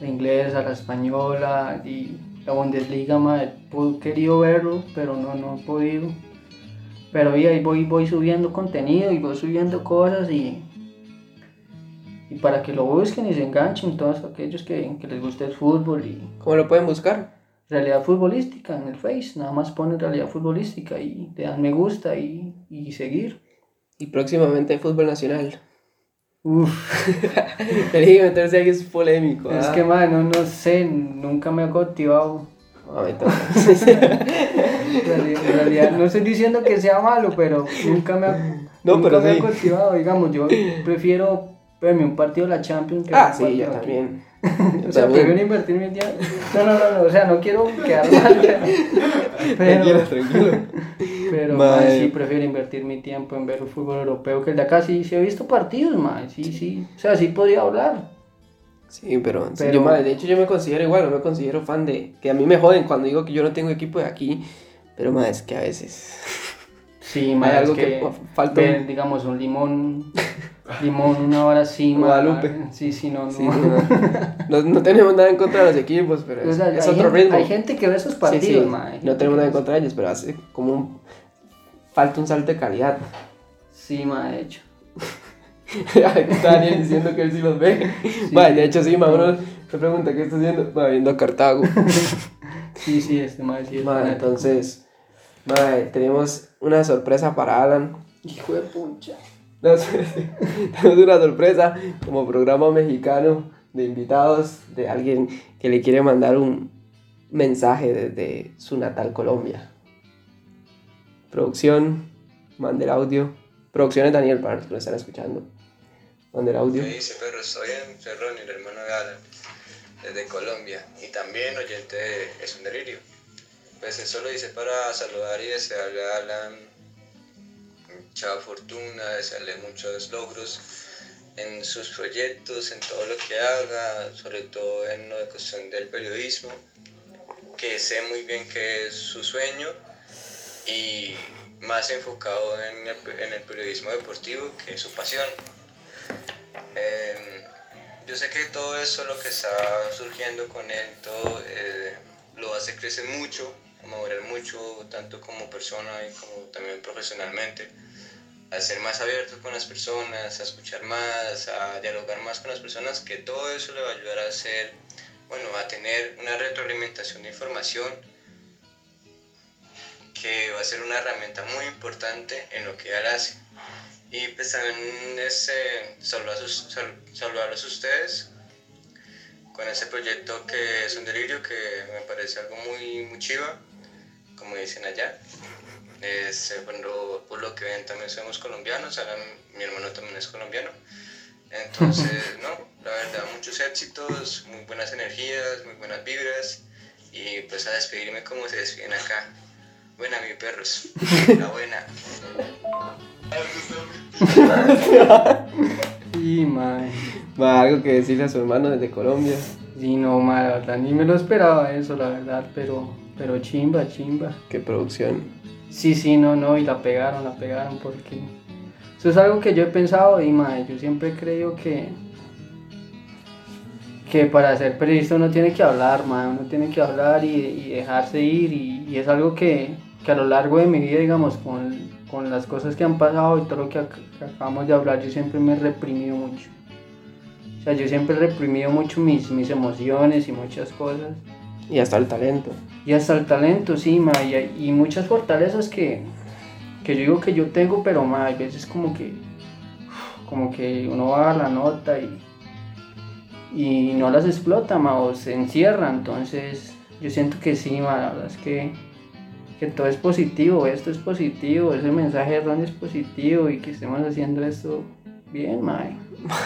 C: la inglesa, la española y la Bundesliga. mae, He querido verlo, pero no, no he podido. Pero y ahí voy, voy subiendo contenido y voy subiendo cosas y, y para que lo busquen y se enganchen todos aquellos que, que les guste el fútbol y
B: ¿Cómo lo pueden buscar?
C: realidad futbolística en el Face, nada más ponen realidad futbolística y le dan me gusta y, y seguir.
B: Y próximamente fútbol nacional.
C: Uf,
B: Elegí meterse ahí es polémico.
C: es
B: ¿ah?
C: que madre, no, no sé, nunca me ha cautivado. En realidad, no estoy diciendo que sea malo, pero nunca me ha,
B: No,
C: nunca
B: pero
C: me
B: sí.
C: ha cautivado. Digamos, yo prefiero verme un partido de la Champions que
B: ah, sí, yo también. Yo
C: O sea,
B: también.
C: prefiero invertir mi tiempo. No, no, no, no, o sea, no quiero quedar mal. Pero,
B: tranquilo.
C: pero
B: mae,
C: sí prefiero invertir mi tiempo en ver el fútbol europeo que el de acá. Sí, sí he visto partidos, mae, sí, sí. O sea, sí podría hablar.
B: Sí, pero,
C: Pero-
B: yo, de hecho yo me considero igual, no me considero fan de... Que a mí me joden cuando digo que yo no tengo equipo de aquí, pero más es que a veces...
C: Sí, mae,
B: algo
C: es
B: que
C: que,
B: falta un-
C: digamos, un limón, limón una hora mae,
B: Guadalupe.
C: Sí, sí, no, no.
B: Sí, no, no- no tenemos nada en contra de los equipos, pero
C: O
B: es,
C: sea,
B: es
C: hay
B: otro
C: gente,
B: ritmo.
C: Hay gente que ve esos
B: Sí,
C: partidos,
B: sí,
C: mae.
B: no tenemos nada en contra de ellos, pero hace como un... Falta un salto de calidad.
C: Sí, mae, de hecho.
B: Está Daniel diciendo que él sí los ve. Vale, de hecho sí, ma, uno se pregunta qué está haciendo. Va viendo a Cartago.
C: Sí, sí, este mae sí es
B: Ma,
C: fanático.
B: entonces, ma, tenemos una sorpresa para Alan.
C: Hijo de puncha.
B: Tenemos una sorpresa como programa mexicano de invitados de alguien que le quiere mandar un mensaje desde su natal Colombia. Producción, mande el audio. Producción es Daniel para los que lo están escuchando. Mande el audio.
D: ¿Qué dice, perro? Estoy en soy Ronnie, el hermano de Alan, desde Colombia, y también oyente de Es un Delirio. Pues eso lo hice para saludar y desearle a Alan mucha fortuna, desearle muchos logros en sus proyectos, en todo lo que haga, sobre todo en la cuestión del periodismo, que sé muy bien que es su sueño y más enfocado en el, periodismo deportivo, que es su pasión. Eh, yo sé que todo eso, lo que está surgiendo con él, todo eh, lo hace crecer mucho, madurar mucho, tanto como persona y como también profesionalmente, a ser más abierto con las personas, a escuchar más, a dialogar más con las personas, que todo eso le va a ayudar a hacer, bueno, a tener una retroalimentación de información que va a ser una herramienta muy importante en lo que él hace. Y pues también es, eh, saludarlos, sal- saludarlos a ustedes con ese proyecto que es un delirio que me parece algo muy, muy chiva, como dicen allá. Es, eh, bueno, por lo que ven también somos colombianos, ahora mi hermano también es colombiano. Entonces, no, la verdad, muchos éxitos, muy buenas energías, muy buenas vibras y pues a despedirme como se despiden acá. Buena, mi perros. La buena.
C: Sí, mae.
B: Ma, algo que decirle a su hermano desde Colombia.
C: Sí, no, mae, la verdad, ni me lo esperaba eso, la verdad, pero, pero chimba, chimba.
B: Qué producción.
C: Sí, sí, no, no, y la pegaron, la pegaron, porque eso es algo que yo he pensado y, mae, yo siempre he creído que, que para ser periodista uno tiene que hablar, mae, uno tiene que hablar y, y dejarse ir, y, y es algo que, que a lo largo de mi vida, digamos, con, con las cosas que han pasado y todo lo que, ac- que acabamos de hablar, yo siempre me he reprimido mucho. O sea, yo siempre he reprimido mucho mis, mis emociones y muchas cosas.
B: Y hasta el talento.
C: Y hasta el talento, sí, ma, y, y muchas fortalezas que, que yo digo que yo tengo, pero ma, hay veces como que, como que uno va a la nota y, y no las explota, ma, o se encierra, entonces yo siento que sí, ma, la verdad es que, que todo es positivo, esto es positivo, ese mensaje Ron es positivo y que estemos haciendo esto bien, ma.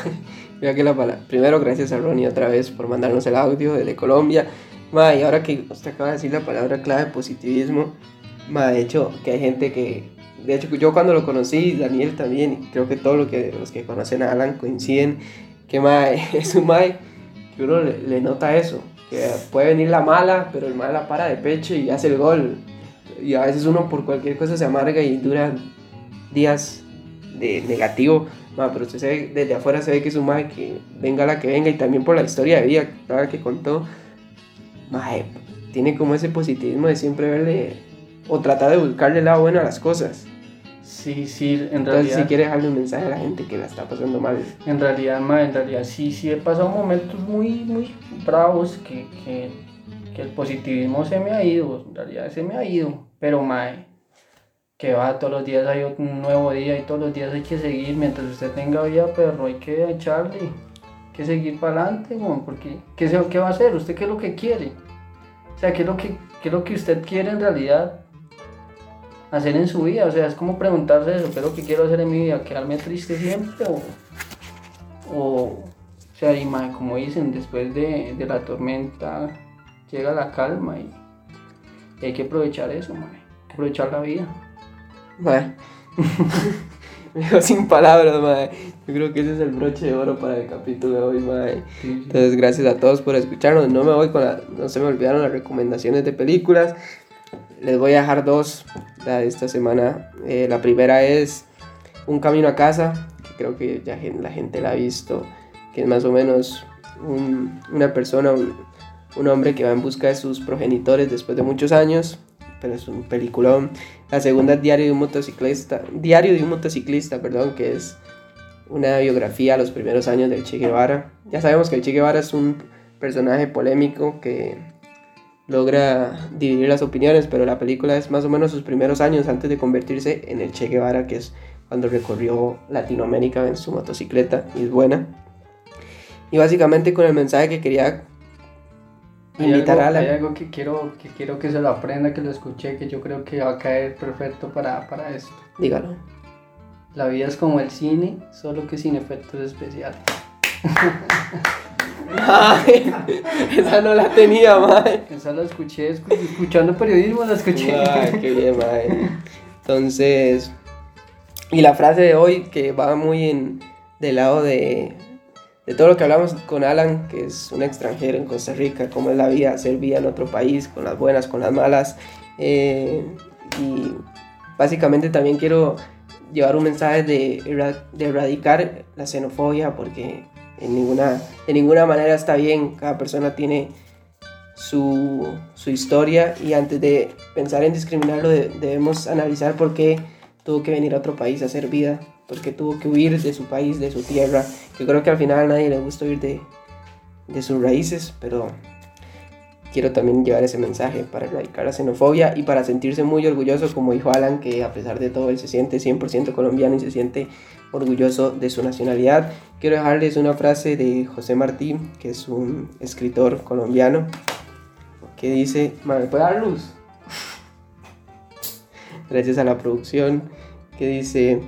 B: Mira que la palabra. Primero, gracias a Ronnie otra vez por mandarnos el audio desde Colombia. Ma, y ahora que usted acaba de decir la palabra clave positivismo, ma, de hecho, que hay gente que de hecho yo cuando lo conocí, Daniel también, creo que todos lo que, los que conocen a Alan coinciden, que mae, es un mae que uno le, le nota eso, que puede venir la mala, pero el mal la para de pecho y hace el gol. Y a veces uno por cualquier cosa se amarga y dura días de negativo, ma, pero usted se ve, desde afuera se ve que es un mae que venga la que venga y también por la historia de vida claro, que contó, mae, tiene como ese positivismo de siempre verle o tratar de buscarle el lado bueno a las cosas.
C: Sí, sí, en
B: Entonces,
C: realidad.
B: si quiere dejarle un mensaje a la gente que la está pasando mal,
C: En realidad, ma, en realidad sí, sí he pasado momentos muy, muy bravos que, que, que el positivismo se me ha ido, en realidad se me ha ido, pero mae, que va, todos los días hay un nuevo día y todos los días hay que seguir, mientras usted tenga vida, perro, hay que echarle, hay que seguir para adelante, porque ¿qué, se- ¿qué va a hacer? ¿Usted qué es lo que quiere? O sea, ¿qué es lo que, qué es lo que usted quiere en realidad? hacer en su vida, o sea, es como preguntarse eso, ¿qué es lo que quiero hacer en mi vida? ¿Quedarme triste siempre o, o, o sea, y como dicen, después de, de la tormenta llega la calma y, y hay que aprovechar eso, mae, aprovechar la vida.
B: mae. Me dejo sin palabras, mae. Yo creo que ese es el broche de oro para el capítulo de hoy, mae. Entonces, gracias a todos por escucharnos. No me voy con la, no se me olvidaron las recomendaciones de películas. Les voy a dejar dos la de esta semana. Eh, la primera es Un camino a casa, que creo que ya la gente la ha visto, que es más o menos un- una persona, un, un hombre que va en busca de sus progenitores después de muchos años, pero es un peliculón. La segunda es Diario de un motociclista, Diario de un motociclista, perdón, que es una biografía a los primeros años del Che Guevara. Ya sabemos que el Che Guevara es un personaje polémico que logra dividir las opiniones, pero la película es más o menos sus primeros años antes de convertirse en el Che Guevara, que es cuando recorrió Latinoamérica en su motocicleta, y es buena. Y básicamente con el mensaje que quería
C: Hay algo,
B: a la...
C: hay algo que quiero, que quiero que se lo aprenda, que lo escuché, que yo creo que va a caer perfecto para, para esto.
B: Dígalo.
C: La vida es como el cine, solo que sin efectos especiales.
B: Ay, esa no la tenía, mae.
C: Esa la escuché, escu- escuchando periodismo la escuché.
B: Ay, qué bien, mae. Entonces, y la frase de hoy que va muy en del lado de, de todo lo que hablamos con Alan, que es un extranjero en Costa Rica, cómo es la vida, hacer vida en otro país, con las buenas, con las malas. eh, y básicamente también quiero llevar un mensaje de, erra- de erradicar la xenofobia, porque en ninguna, de ninguna manera está bien, cada persona tiene su, su historia y antes de pensar en discriminarlo de- debemos analizar por qué tuvo que venir a otro país a hacer vida, por qué tuvo que huir de su país, de su tierra. Yo creo que al final a nadie le gusta huir de, de sus raíces, pero quiero también llevar ese mensaje para erradicar la xenofobia y para sentirse muy orgulloso, como dijo Alan, que a pesar de todo él se siente 100% colombiano y se siente orgulloso de su nacionalidad. Quiero dejarles una frase de José Martí, que es un escritor colombiano, que dice, "Ma, ¿me puede dar luz? Gracias a la producción, que dice,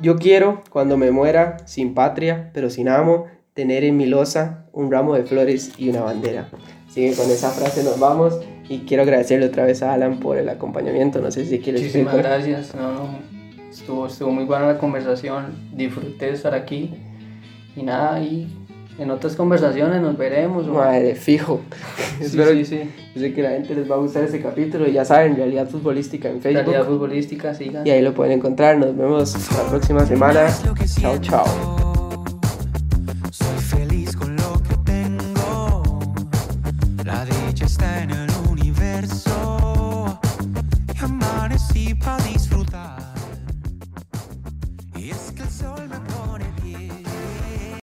B: yo quiero, cuando me muera, sin patria, pero sin amo, tener en mi losa un ramo de flores y una bandera. Así que con esa frase nos vamos y quiero agradecerle otra vez a Alan por el acompañamiento. No sé si quieres
C: Muchísimas gracias. No, no, estuvo, estuvo muy buena la conversación. Disfruté de estar aquí. Y nada, y en otras conversaciones nos veremos. o-
B: Madre, fijo.
C: Sí,
B: Espero
C: sí, sí.
B: yo sé que la gente les va a gustar ese capítulo. Y ya saben, realidad futbolística en Facebook.
C: Realidad futbolística, sigan.
B: Y ahí lo pueden encontrar. Nos vemos la próxima semana. Chao, chao.